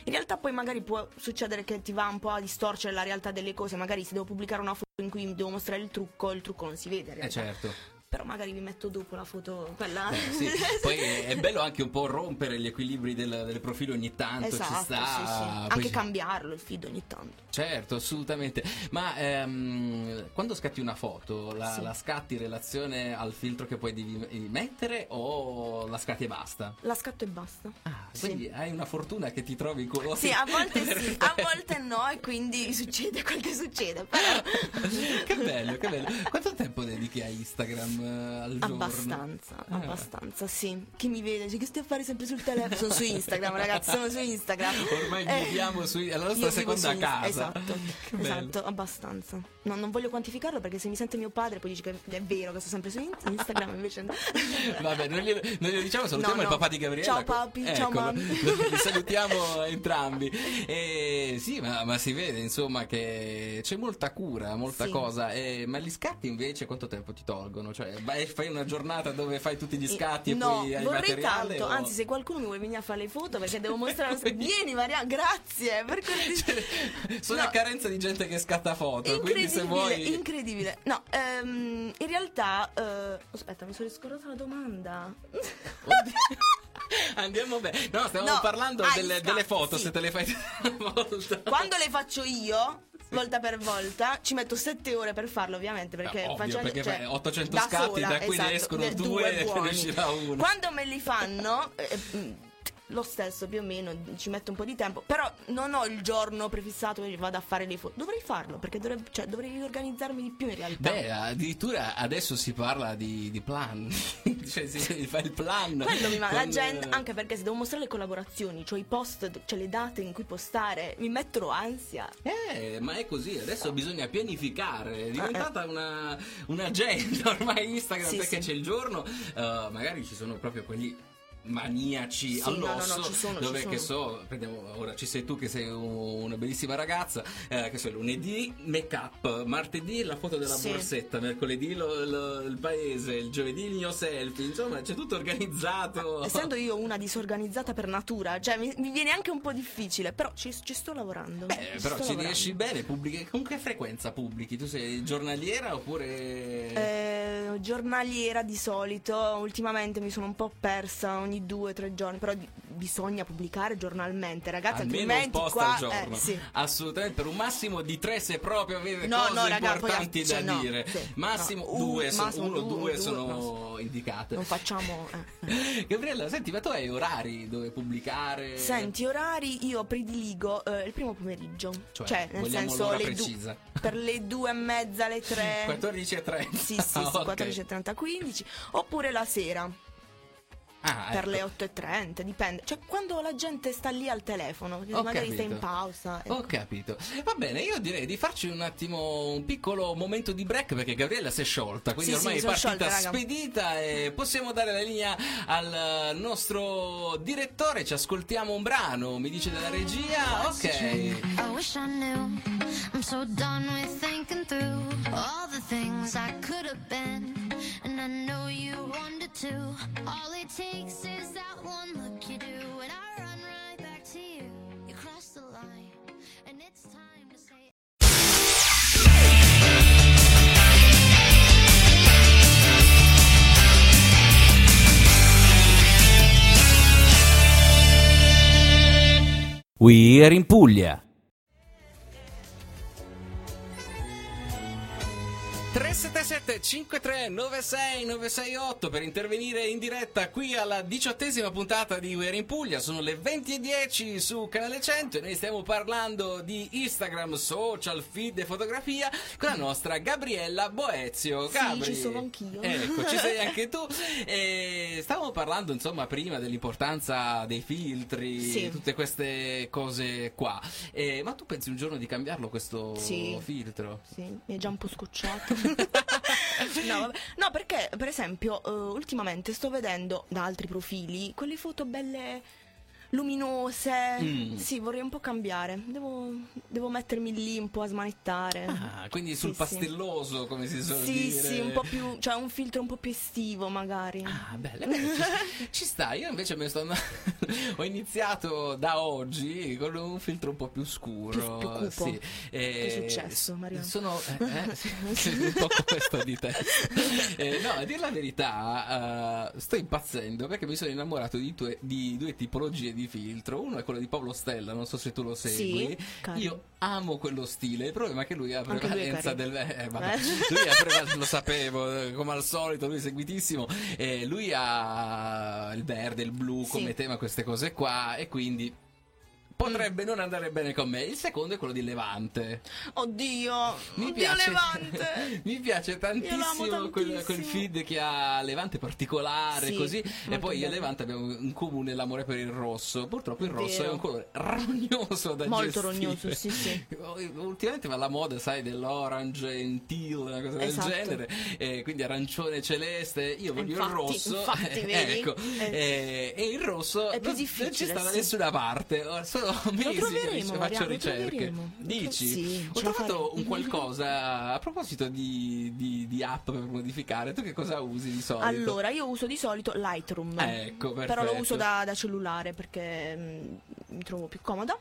In realtà, poi magari può succedere che ti va un po' a distorcere la realtà delle cose. Magari se devo pubblicare una foto in cui devo mostrare il trucco, il trucco non si vede. In Eh realtà. certo. Però magari vi metto dopo la foto, quella. Eh, sì. Poi è bello anche un po' rompere gli equilibri del, del profilo ogni tanto, ci esatto, sta. sì, sì. Poi Anche ci- cambiarlo il feed ogni tanto. Certo, assolutamente. Ma ehm, quando scatti una foto, la, la scatti in relazione al filtro che poi devi mettere o la scatti e basta? La scatto e basta. Ah, quindi hai una fortuna che ti trovi i colori. Sì, a volte sì, a volte no, e quindi succede quel che succede. Però che bello, che bello. Quanto tempo dedichi a Instagram al giorno? abbastanza, abbastanza, sì. Chi mi vede? Dice che stai a fare sempre sul telefono? Sono su Instagram, ragazzi, sono su Instagram. Ormai Eh, viviamo su alla nostra seconda casa. Esatto, esatto, abbastanza. No, non voglio quantificarlo perché se mi sente mio padre poi dice che è vero che sto sempre su In- Instagram, invece no. Vabbè, non glielo, non glielo diciamo, salutiamo No, il no. papà di Gabriele. Ciao, papi, ciao, mamma. Li salutiamo entrambi. E, sì, ma, ma si vede insomma che c'è molta cura, molta Sì. cosa. E, ma gli scatti invece quanto tempo ti tolgono? Cioè, vai- fai una giornata dove fai tutti gli scatti e no, poi hai vorrei tanto, o- anzi se qualcuno mi vuole venire a fare le foto perché devo mostrare Vieni Maria, grazie per cortesia. Sono No. a carenza di gente che scatta foto, quindi se Incredibile, vuoi... incredibile. No, ehm, in realtà. eh, aspetta, mi sono riscordato la domanda. Andiamo bene. No, stiamo No, parlando delle, scatti, delle foto, sì. se te le fai una volta. Quando le faccio io, volta per volta, ci metto 7 ore per farlo, ovviamente. Perché Eh, ovvio, facendo- perché cioè, fai 800 da scatti, sola, da cui ne esatto, escono ne- due e ne uscirà uno. Quando me li fanno. eh, mm, lo stesso più o meno, ci metto un po' di tempo, però non ho il giorno prefissato che vado a fare le foto. Dovrei farlo perché dovrebbe- cioè, dovrei organizzarmi di più in realtà. Beh, addirittura adesso si parla di, di plan. cioè, si, si fa il plan. Quello mi manda la gente, anche perché se devo mostrare le collaborazioni, cioè i post, cioè le date in cui postare, mi metto ansia. Eh, ma è così, adesso bisogna pianificare, è Eh, diventata una, un'agenda ormai Instagram Sì, perché sì. c'è il giorno, eh, magari ci sono proprio quelli maniaci Sì, no, no, no, all'osso ci sono, dove che so prendiamo ora ci sei tu che sei un- una bellissima ragazza eh, che so lunedì make up martedì la foto della Sì. borsetta mercoledì lo- lo- il paese il giovedì il mio selfie insomma c'è tutto organizzato Essendo io una disorganizzata per natura, cioè mi, mi viene anche un po' difficile, però ci, ci sto lavorando. Beh, ci però sto ci lavorando. riesci bene, pubblichi. Con che frequenza pubblichi? Tu sei giornaliera oppure. Eh, giornaliera di solito, ultimamente mi sono un po' persa ogni due o tre giorni, però bisogna pubblicare giornalmente, ragazzi, Almeno un altrimenti post qua al giorno. eh, sì. Assolutamente, per un massimo di tre se proprio avete No, cose no, raga, poi, importanti cioè, da no, dire. sì, massimo no, due, un- sono- massimo uno due, due sono no. indicate. Non facciamo eh. Gabriella, senti, ma tu hai orari dove pubblicare? Senti, orari io prediligo eh, il primo pomeriggio, Cioè, cioè, nel senso le du- per le due e mezza, le tre. 14 e 30. Sì, sì, sì, Ah, ok. 14.30, 15, oppure la sera Ah, per ecco. le 8.30, dipende. Cioè, quando la gente sta lì al telefono, Ho magari sta capito. in pausa. ecco. Ho capito. Va bene, io direi di farci un attimo un piccolo momento di break perché Gabriella si è sciolta, quindi Sì, ormai sì, è partita sciolta, raga. spedita e possiamo dare la linea al nostro direttore, ci ascoltiamo un brano, mi dice della regia. Ok. I wish I knew. I'm so done with thinking through all the things I could have been. And I know you wanted to. All it takes is that one look you do. And I run right back to you. You cross the line. And it's time to say. We Are in Puglia. 377 333 96 968 per intervenire in diretta qui alla diciottesima puntata di We're in Puglia. Sono le 20.10 su Canale 100 e noi stiamo parlando di Instagram, social, feed e fotografia con la nostra Gabriella Boezio. Sì, Gabri. ci sono anch'io. Ecco, ci sei anche tu. E stavamo parlando insomma prima dell'importanza dei filtri, Sì. tutte queste cose qua. Eh, ma tu pensi un giorno di cambiarlo questo Sì. filtro? Sì, mi è già un po' scocciato. no. No, perché per esempio, eh, ultimamente sto vedendo da altri profili quelle foto belle luminose. Mm. Sì, vorrei un po' cambiare. Devo, devo mettermi lì un po' a smanettare. Ah, quindi Sì, sul sì. pastelloso, come si suol Sì, sì, un po' più, cioè un filtro un po' più estivo magari. Ah, bello, ci, ci sta. Io invece me sto ho iniziato da oggi con un filtro un po' più scuro. Più- più cupo. Sì. Che è successo, Mariano? Sono eh, eh, sì, un po' questo di te. Eh, no, a dire la verità, eh, sto impazzendo perché mi sono innamorato di, due- di due tipologie di filtro. Uno è quello di Paolo Stella, non so se tu lo segui. carino. Io amo quello stile. Il problema è che lui ha Anche lui prevalenza del. eh, vabbè. Eh. Lui ha prevalenza, lo sapevo, eh, come al solito, lui è seguitissimo. Eh, lui ha il verde, il blu come Sì. tema, queste cose qua, e quindi. Potrebbe non andare bene con me. Il secondo è quello di Levante. Oddio, Mi oddio piace, Levante. mi piace l'amo tantissimo quel, quel tantissimo. feed che ha Levante particolare, Sì, così. E poi io e. Levante abbiamo in comune l'amore per il rosso. Purtroppo il rosso Vero. è un colore rognoso da Molto gestire. rognoso, sì, sì. Ultimamente va alla moda, sai, dell'orange and teal, una cosa Esatto. del genere. E quindi arancione celeste. Io voglio Infatti, il rosso. infatti, ecco. Eh. E, e il rosso È non, non ci sta da nessuna parte. Sono mesi che troveremo, ci faccio lo ricerche. troveremo. Dici? Sì, Ho trovato un qualcosa a proposito di, di- di app per modificare. Tu che cosa usi di solito? Allora, io uso di solito Lightroom. Ecco, Però lo perfetto. uso da, da cellulare perché mm, mi trovo più comoda.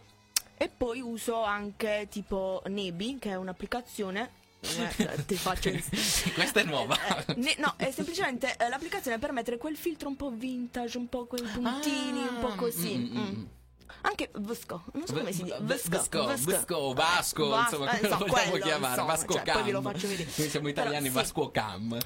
E poi uso anche tipo Nebi, che è un'applicazione. Eh, ti faccio Questa è nuova. Eh, ne- no, è semplicemente eh, l'applicazione per mettere quel filtro un po' vintage, un po' quei puntini, un po' così. Mm, mm, mm. Anche Vesco, non so come si dice. Vesco, Vesco, Vesco, Vasco, Vas- insomma, eh, come lo vogliamo quello, chiamare, insomma, Vasco cioè, Cam. poi ve lo faccio vedere. Noi siamo italiani, Però, sì. Vasco Cam.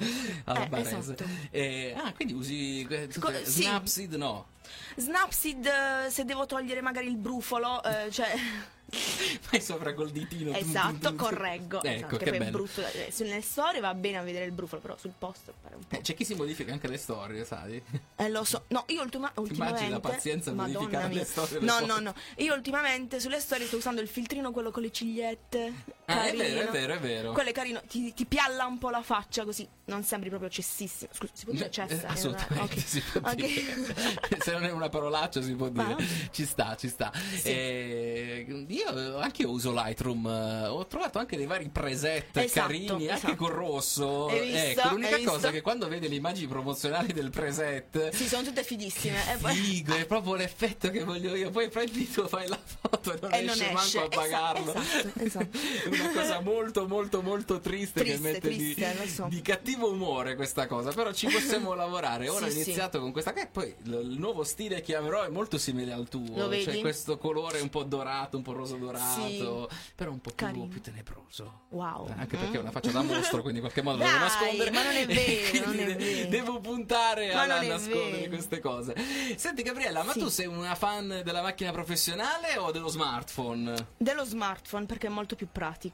Alla Eh, esatto. Eh, ah, quindi usi eh, tutte- Co- sì. Snapseed? No. Snapseed, eh, se devo togliere magari il brufolo, eh, cioè. Fai sopra col ditino. esatto, correggo. Ecco, esatto, che che poi è brutto. eh, Sulle storie va bene a vedere il brufolo, però sul post pare un po'. Eh, c'è chi si modifica anche le storie, sai? Eh, lo so. No, io ultima- ultimamente. la pazienza a modificare le mia. storie, le No, foto. no, no. Io ultimamente sulle storie sto usando il filtrino, quello con le cigliette. Ah, è carino. vero, è vero, è vero. Quello è carino, ti, ti pialla un po' la faccia così, non sembri proprio cessissimo. Scusa, si può dire Eh, cessa? assolutamente Ok. si può Ok. dire. Se non è una parolaccia si può dire. Ah. Ci sta, ci sta. Eh, io anche io uso Lightroom, eh, ho trovato anche dei vari preset Esatto, carini, anche esatto. col rosso. Hai visto? Ecco, l'unica cosa è che quando vedi le immagini promozionali del preset Sì, sono tutte fighissime. E poi- Figo, è proprio l'effetto che voglio io. Poi prendi tu, fai la foto e non E non esce esce. manco a pagarlo. esatto, esatto. Una cosa molto, molto, molto triste, che Triste, mette di- triste, lo so. di, cattivo umore questa cosa. Però ci possiamo lavorare. Ora Sì, ho iniziato con questa. Che poi il nuovo stile che avrò è molto simile al tuo. Lo vedi? C'è questo colore un po' dorato, un po' roso dorato, però un po' più, più tenebroso. Wow. Anche perché ho Mm. una faccia da mostro, quindi in qualche modo Dai, devo nascondere. ma non è vero, non è vero. Devo puntare Ma a è nascondere queste cose. Senti, Gabriella, ma Sì. tu sei una fan della macchina professionale o dello smartphone? Dello smartphone perché è molto più pratico.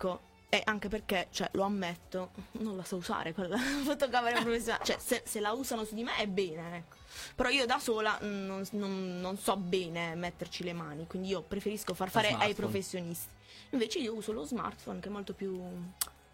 E anche perché, cioè, lo ammetto, non la so usare quella fotocamera professionale. Cioè, se, se la usano su di me è bene, ecco. Però io da sola non, non- non so bene metterci le mani, quindi io preferisco far fare ai professionisti. Invece io uso lo smartphone che è molto più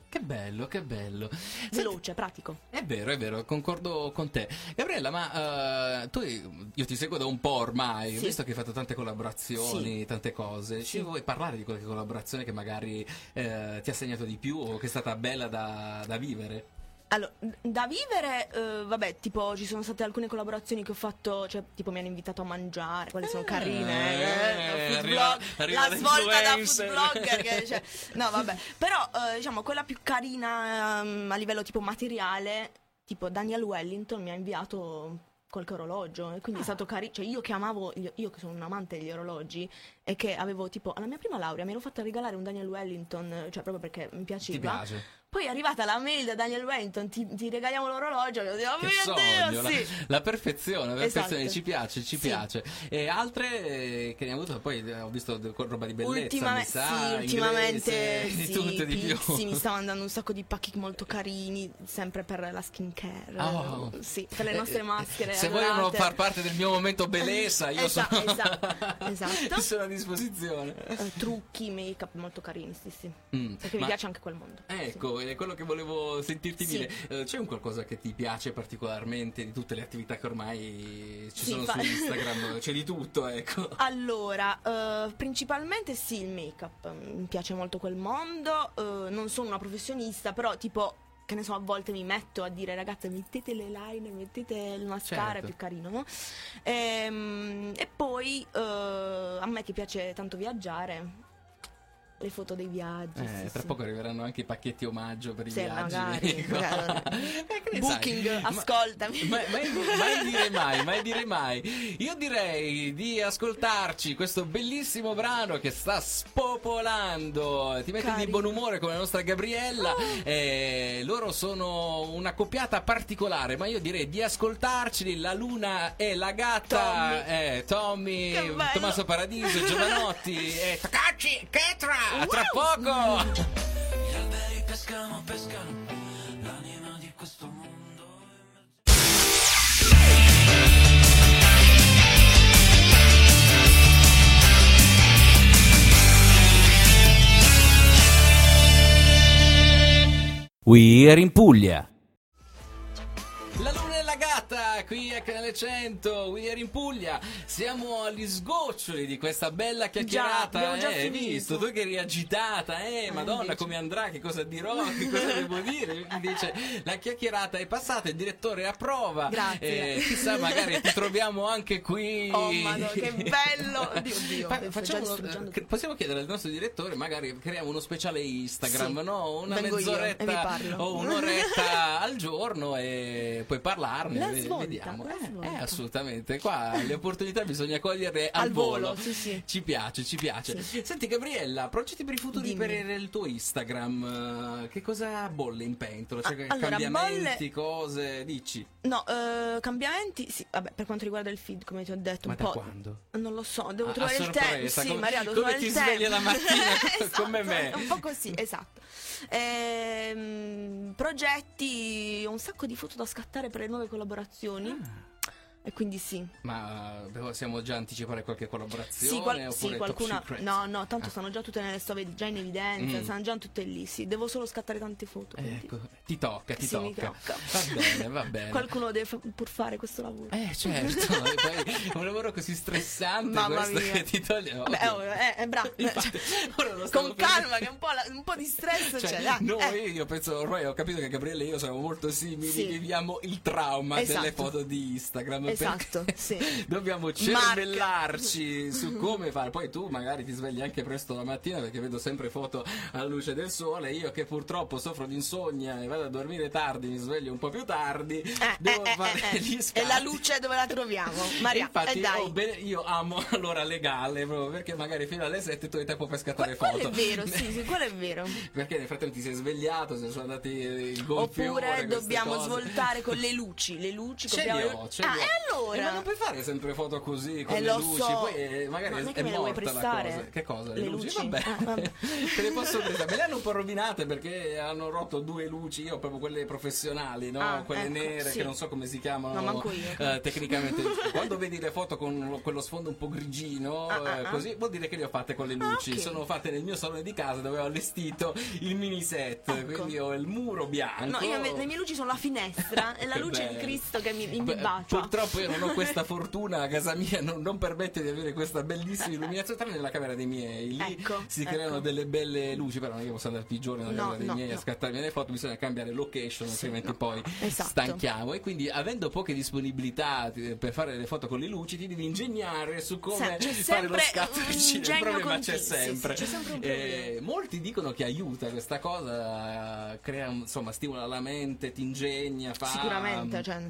Che bello, che bello. Veloce, pratico. È vero, è vero, concordo con te. Gabriella, ma eh, tu, io ti seguo da un po' ormai, ho Sì. visto che hai fatto tante collaborazioni, tante cose. Ci Sì. vuoi parlare di qualche collaborazione che magari eh, ti ha segnato di più o che è stata bella da, da vivere? Allora, da vivere, eh, vabbè, tipo ci sono state alcune collaborazioni che ho fatto, cioè tipo mi hanno invitato a mangiare, quelle sono carine, eh, Eh, food arriva- blog- arriva la svolta da food blogger, che, cioè, no vabbè, però eh, diciamo quella più carina ehm, a livello tipo materiale, tipo Daniel Wellington mi ha inviato qualche orologio e quindi è stato carino, cioè io che amavo, gli- io che sono un amante degli orologi, è che avevo tipo alla mia prima laurea mi ero fatta regalare un Daniel Wellington, cioè proprio perché mi piaceva. Ti piace? Poi è arrivata la mail da Daniel Wellington, ti, ti regaliamo l'orologio, io dico, oh mio sogno, Dio, la, sì. la perfezione, la perfezione, Esatto. ci piace, ci Sì. piace. E altre eh, che ne hai avuto, poi eh, ho visto roba di bellezza, Ultima- sa, sì, inglese, ultimamente di sì, tutto e di più. Pixi, mi sta mandando un sacco di pacchi molto carini, sempre per la skincare. Oh. Sì, per le nostre Eh, maschere. Se adorate. vogliono far parte del mio momento bellezza, io Esatto, sono, esatto, esatto. sono a disposizione. Eh, trucchi, make up molto carini, sì, sì. Mm, Perché ma- mi piace anche quel mondo. Ecco, è quello che volevo sentirti Sì. dire. Eh, c'è un qualcosa che ti piace particolarmente di tutte le attività che ormai ci Sì, sono fa- su Instagram? C'è di tutto, ecco. Allora, eh, principalmente sì, il make-up. Mi piace molto quel mondo. eh, non sono una professionista, però tipo, che ne so, a volte mi metto a dire ragazze mettete le liner, mettete il mascara, Certo. è più carino, no? Ehm, e poi eh, a me che piace tanto viaggiare, le foto dei viaggi. Eh, sì, tra sì. poco arriveranno anche i pacchetti omaggio per i Sì, viaggi. magari, magari. Eh, Booking, sai? Ma- ascoltami. Ma, mai, dire mai, mai dire mai. Io direi di ascoltarci questo bellissimo brano che sta spopolando. Ti metti di Carino. buon umore come la nostra Gabriella. Ah. Eh, loro sono una coppiata particolare, ma io direi di ascoltarceli. La luna e la gatta, Tommy. eh, Tommy. Tommaso Paradiso, Giovanotti e Takashi Ketra. Tra Wow. poco. Gli alberi pescano, pescano l'anima di questo mondo. We are in Puglia. Qui a Canale 100, We are in Puglia. Siamo agli sgoccioli di questa bella chiacchierata. abbiamo già eh, visto? Tu che eri agitata, eh, madonna, invece. come andrà? Che cosa dirò? Che cosa devo dire? Mi dice la chiacchierata è passata, il direttore approva. Grazie. Eh, chissà, magari ti troviamo anche qui. Oh, madonna, che bello! Oddio, oddio, Fa- sto già facciamolo- distruggendo eh, tutto. possiamo chiedere al nostro direttore, magari creiamo uno speciale Instagram, Sì. no? Una Vengo mezz'oretta o un'oretta al giorno e puoi parlarne. La vediamo. Eh, eh, assolutamente. Qua le opportunità bisogna coglierle al, Al volo, sì, sì. Ci piace, ci piace. Sì. Senti, Gabriella, progetti per i futuri Dimmi. per il tuo Instagram. Che cosa bolle in pentola? Cioè, Ah, allora, cambiamenti, cose, dici. No, eh, cambiamenti, sì, vabbè, per quanto riguarda il feed, come ti ho detto, Ma un da po'. quando? Non lo so, devo A- a trovare il tempo. Sì, come- Maria, devo come trovare ti il svegli tempo. la mattina, esatto, come me. Un po' così, esatto. Ehm, progetti, ho un sacco di foto da scattare per le nuove collaborazioni. Ah. E quindi sì. Ma eh, possiamo già anticipare qualche collaborazione? Sì, qual- sì, qualcuna. No, no, tanto Ah. stanno già tutte nelle storie già in evidenza, Mm. stanno già tutte lì. Sì, devo solo scattare tante foto. quindi Ecco, ti tocca, ti Sì, tocca. tocca. Va bene, va bene. Qualcuno deve fa- pur fare questo lavoro. Eh certo, poi un lavoro così stressante Mamma questo mia. che ti toglie. Vabbè, oddio. oh, eh, è bravo. Infatti, stavo Con calma, che un po', la- un po' di stress Cioè, c'è. dai. noi, Eh. io penso, ormai ho capito che Gabriele e io siamo molto simili, Sì. viviamo il trauma Esatto. delle foto di Instagram. Esatto, perché sì. Dobbiamo Marca. cervellarci su come fare. Poi tu magari ti svegli anche presto la mattina perché vedo sempre foto alla luce del sole. Io che purtroppo soffro di insonnia e vado a dormire tardi, mi sveglio un po' più tardi. Eh, devo eh, eh, fare eh, gli E la luce dove la troviamo? Maria, Infatti, e dai. oh, bene, io amo l'ora legale proprio perché magari fino alle 7 tu hai tempo per scattare quello foto. è vero, sì, sì, quello è vero. Perché nel frattempo ti sei svegliato, se sono andati il gonfiore. Oppure dobbiamo cose. svoltare con le luci. Le luci Ce li ho, ce Ah, li ho. E Eh, allora? ma non puoi fare sempre foto così con Eh, le luci, so. poi eh, magari Ma è, è morta la cosa. Che cosa? Le, Le luci? luci? Vabbè. Ah, vabbè. Te le posso prestare. Me le hanno un po' rovinate perché hanno rotto due luci, io proprio quelle professionali, no? Ah, quelle ecco, nere sì. che non so come si chiamano. No, manco io. eh, tecnicamente. Quando vedi le foto con quello sfondo un po' grigino, Ah, ah, eh, ah. così vuol dire che le ho fatte con le luci. ok. Sono fatte nel mio salone di casa dove ho allestito il mini set, Ecco. quindi ho il muro bianco. No, io, le mie luci sono la finestra e la luce di. Cristo che mi, mi Beh, bacia. Purtroppo io non ho questa fortuna a casa mia, non, non permette di avere questa bellissima illuminazione, tranne nella camera dei miei. Lì Ecco, si ecco. creano delle belle luci, però non è che posso andare tutti i giorni nella No, camera dei no, miei a no. scattarmi le foto, bisogna cambiare location, altrimenti no. poi Esatto. stanchiamo. E quindi avendo poche disponibilità per fare le foto con le luci, ti devi ingegnare su come Sì, fare lo sempre scatto vicino. Il problema c'è continuo, sì, sì, sempre. c'è sempre un Eh, molti dicono che aiuta questa cosa, crea, insomma, stimola la mente, ti ingegna, fa... Sicuramente, cioè,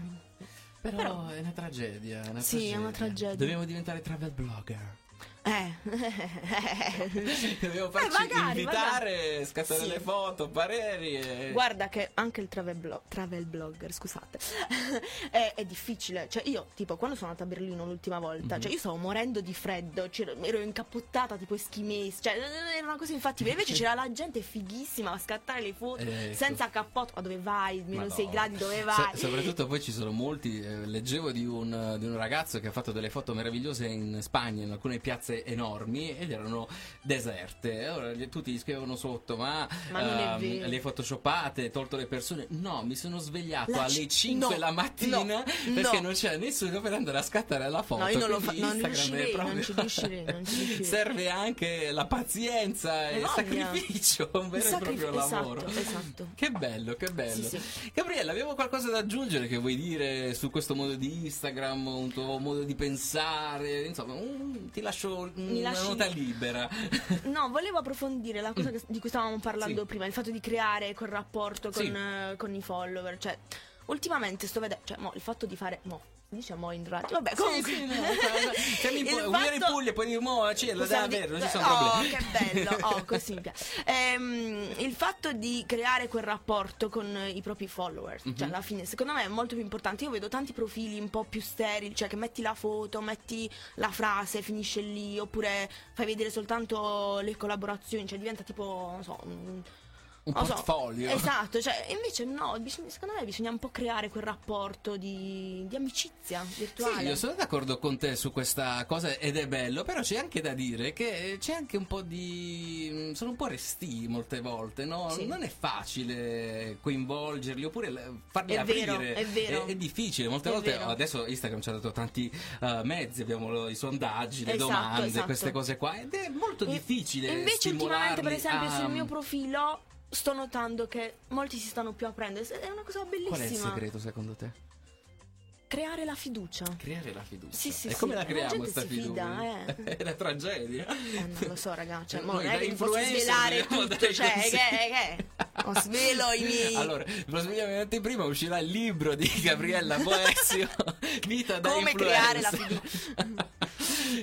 Però, è una tragedia. È una Sì, è una tragedia. Dobbiamo diventare travel blogger. Eh. Dobbiamo farci magari, invitare, scattare Sì. le foto, pareri. E... Guarda che anche il travel, blo- travel blogger, scusate, è, è difficile. Cioè io, tipo, quando sono andata a Berlino l'ultima volta, Mhm. cioè io stavo morendo di freddo, ero incappottata tipo eschimesi, cioè era una cosa infattiva. Invece c'era la gente fighissima a scattare le foto Ecco. senza cappotto. Ma dove vai? Meno Madonna. 6 gradi, dove vai? soprattutto poi ci sono molti, eh, leggevo di un, di un ragazzo che ha fatto delle foto meravigliose in Spagna, in alcune piazze enormi ed erano deserte. Ora gli- tutti gli scrivevano sotto, ma, Ma ehm, le photoshoppate, tolto le persone. No, mi sono svegliato La alle c- 5 no, la mattina no, perché no. non c'era nessuno per andare a scattare la foto. No, io non lo quindi fa- non riuscirei, non ci riuscirei, non ci riuscirei. Serve anche la pazienza e il sacrificio, un vero e proprio esatto, lavoro. esatto. Che bello, che bello. Sì, Gabriella, abbiamo qualcosa da aggiungere che vuoi dire su questo modo di Instagram, un tuo modo di pensare? Insomma, un- ti lascio Mi una lasci- nota libera. No, volevo approfondire la cosa che- di cui stavamo parlando Sì. prima, il fatto di creare quel rapporto con, Sì. eh, con i follower. Cioè, ultimamente sto vedendo, cioè, mo, il fatto di fare, mo, si dice mo in radio, vabbè, comunque. Sì, sì, no, cioè, siamo in Il Pu- Uliari fatto- Puglia poi di mo, ci- la Possiamo da avere, non ci di- sono oh, problemi. che bello, oh, così mi piace. Ehm, il fatto di creare quel rapporto con eh, i propri follower, Mhm. cioè alla fine, secondo me è molto più importante. Io vedo tanti profili un po' più sterili, cioè che metti la foto, metti la frase, finisce lì, oppure fai vedere soltanto le collaborazioni, cioè diventa tipo, non so, un, Un non so, portfolio. esatto, cioè invece no, bisogna- secondo me bisogna un po' creare quel rapporto di, di amicizia virtuale. Sì, io sono d'accordo con te su questa cosa ed è bello, però c'è anche da dire che c'è anche un po' di... sono un po' resti molte volte, no? Sì. Non è facile coinvolgerli oppure farli È aprire. vero, è vero. È, difficile, molte È volte vero. adesso Instagram ci ha dato tanti eh, mezzi, abbiamo lo- i sondaggi, le Esatto, domande, esatto. queste cose qua ed è molto E- difficile. Invece ultimamente, per esempio, a- sul mio profilo sto notando che molti si stanno più aprendo. È una cosa bellissima. Qual è il segreto secondo te? Creare la fiducia. Creare la fiducia. Sì, sì, e sì. come la La creiamo gente sta si fiducia? fida, eh. è la tragedia. Eh, non lo so, raga. Cioè, non è che posso influencer svelare tutto. Cioè, che, che? Ho svelo i miei. Allora, probabilmente prima uscirà il libro di Gabriella Boezio, Vita da Come creare la influencer.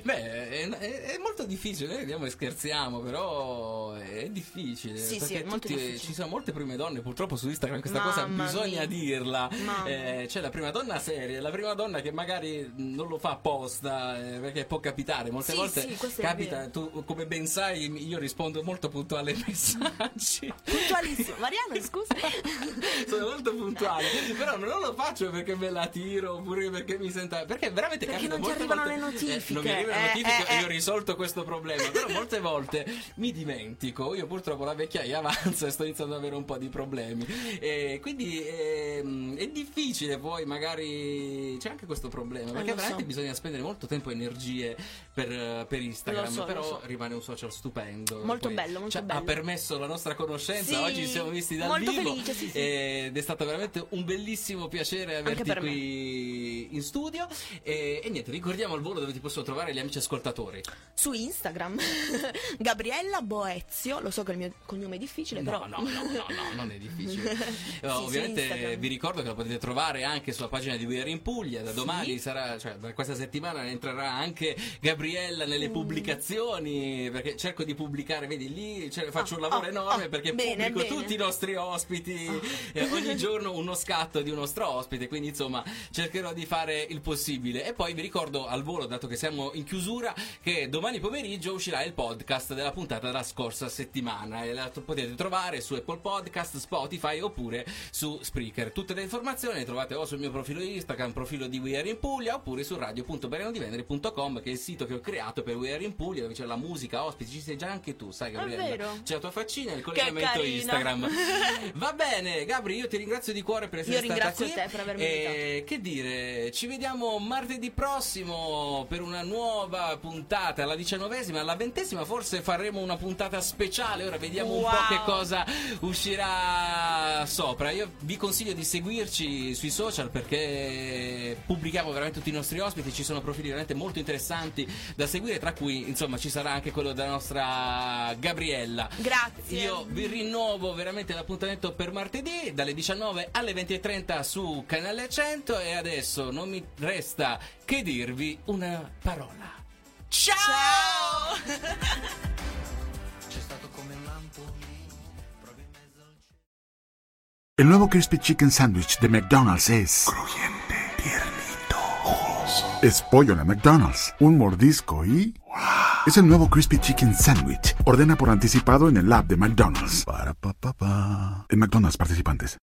Beh, è, è- molto difficile, noi vediamo e scherziamo, però è difficile. Sì, sì, perché molto tutti- difficile. ci sono molte prime donne, purtroppo su Instagram questa cosa Mamma bisogna mia. dirla. Eh, c'è la prima donna seria, la prima donna che magari non lo fa apposta, eh, perché può capitare. Molte Sì, volte sì, capita, tu come ben sai, io rispondo molto puntuale ai messaggi. Puntualissimo. Mariano, scusa. Sono molto puntuale, però non lo faccio perché me la tiro oppure perché mi senta. Perché veramente Perché capita non ti arrivano volte- le notifiche. Eh, le Eh, notifiche eh, e eh. ho risolto questo problema. Però molte volte mi dimentico. Io purtroppo la vecchiaia avanza e sto iniziando ad avere un po' di problemi. E quindi ehm, è difficile poi, magari c'è anche questo problema. Perché Eh, lo veramente so. bisogna spendere molto tempo e energie per, per Instagram. So, però so. rimane un social stupendo. Molto Poi bello, molto ci ha- bello. Ha permesso la nostra conoscenza. Sì, Oggi ci siamo visti dal molto vivo. felice, sì, sì. Ed è stato veramente un bellissimo piacere averti per me. qui in studio. E, e niente, ricordiamo al volo dove ti possono trovare gli amici ascoltatori. Su Instagram. Gabriella Boezio. Lo so che il mio cognome è difficile, No, però. no, no, no, no, non è difficile. Eh, Sì, ovviamente vi ricordo che la potete trovare anche sulla pagina di We Are in Puglia. Da Sì. domani sarà, cioè da questa settimana entrerà anche Gabriella Mm. nelle pubblicazioni. Perché cerco di pubblicare, vedi lì cioè, faccio un Ah, lavoro ah, enorme ah, perché bene, pubblico bene. Ah. tutti i nostri ospiti. eh, ogni giorno uno scatto di un nostro ospite. Quindi insomma cercherò di fare il possibile. E poi vi ricordo al volo, dato che siamo in chiusura, che domani pomeriggio uscirà il podcast della puntata della scorsa settimana. E la potete trovare su Apple Podcast, Spotify oppure su Spreaker. Tutte le informazioni le trovate o sul mio profilo Instagram, profilo di We Are in Puglia, oppure su radio.berenodivendere.com, che è il sito che ho creato per We Are in Puglia, dove c'è la musica, ospiti, ci sei già anche tu, sai Gabriella? vero? C'è la tua faccina e il collegamento. Instagram. Va bene, Gabri, io ti ringrazio di cuore per essere Io stata ringrazio qui. te per avermi E che dire, ci vediamo martedì prossimo per una nuova puntata, la diciannovesima, alla ventesima forse faremo una puntata speciale, ora vediamo un po' Wow. che cosa uscirà sopra. Io vi consiglio di seguirci sui social perché pubblichiamo veramente tutti i nostri ospiti, ci sono profili veramente molto interessanti da seguire, tra cui insomma ci sarà anche quello della nostra Gabriella. Grazie. Io vi rinnovo veramente l'appuntamento per martedì dalle 19 alle 20.30 su Canale 100 e adesso non mi resta che dirvi una parola. Ciao! El nuevo Crispy Chicken Sandwich de McDonald's es... Crujiente, tiernito, jugoso. Es pollo en la McDonald's. Un mordisco y... Es el nuevo Crispy Chicken Sandwich. Ordena por anticipado en el app de McDonald's. Para, pa, pa, pa. En McDonald's participantes.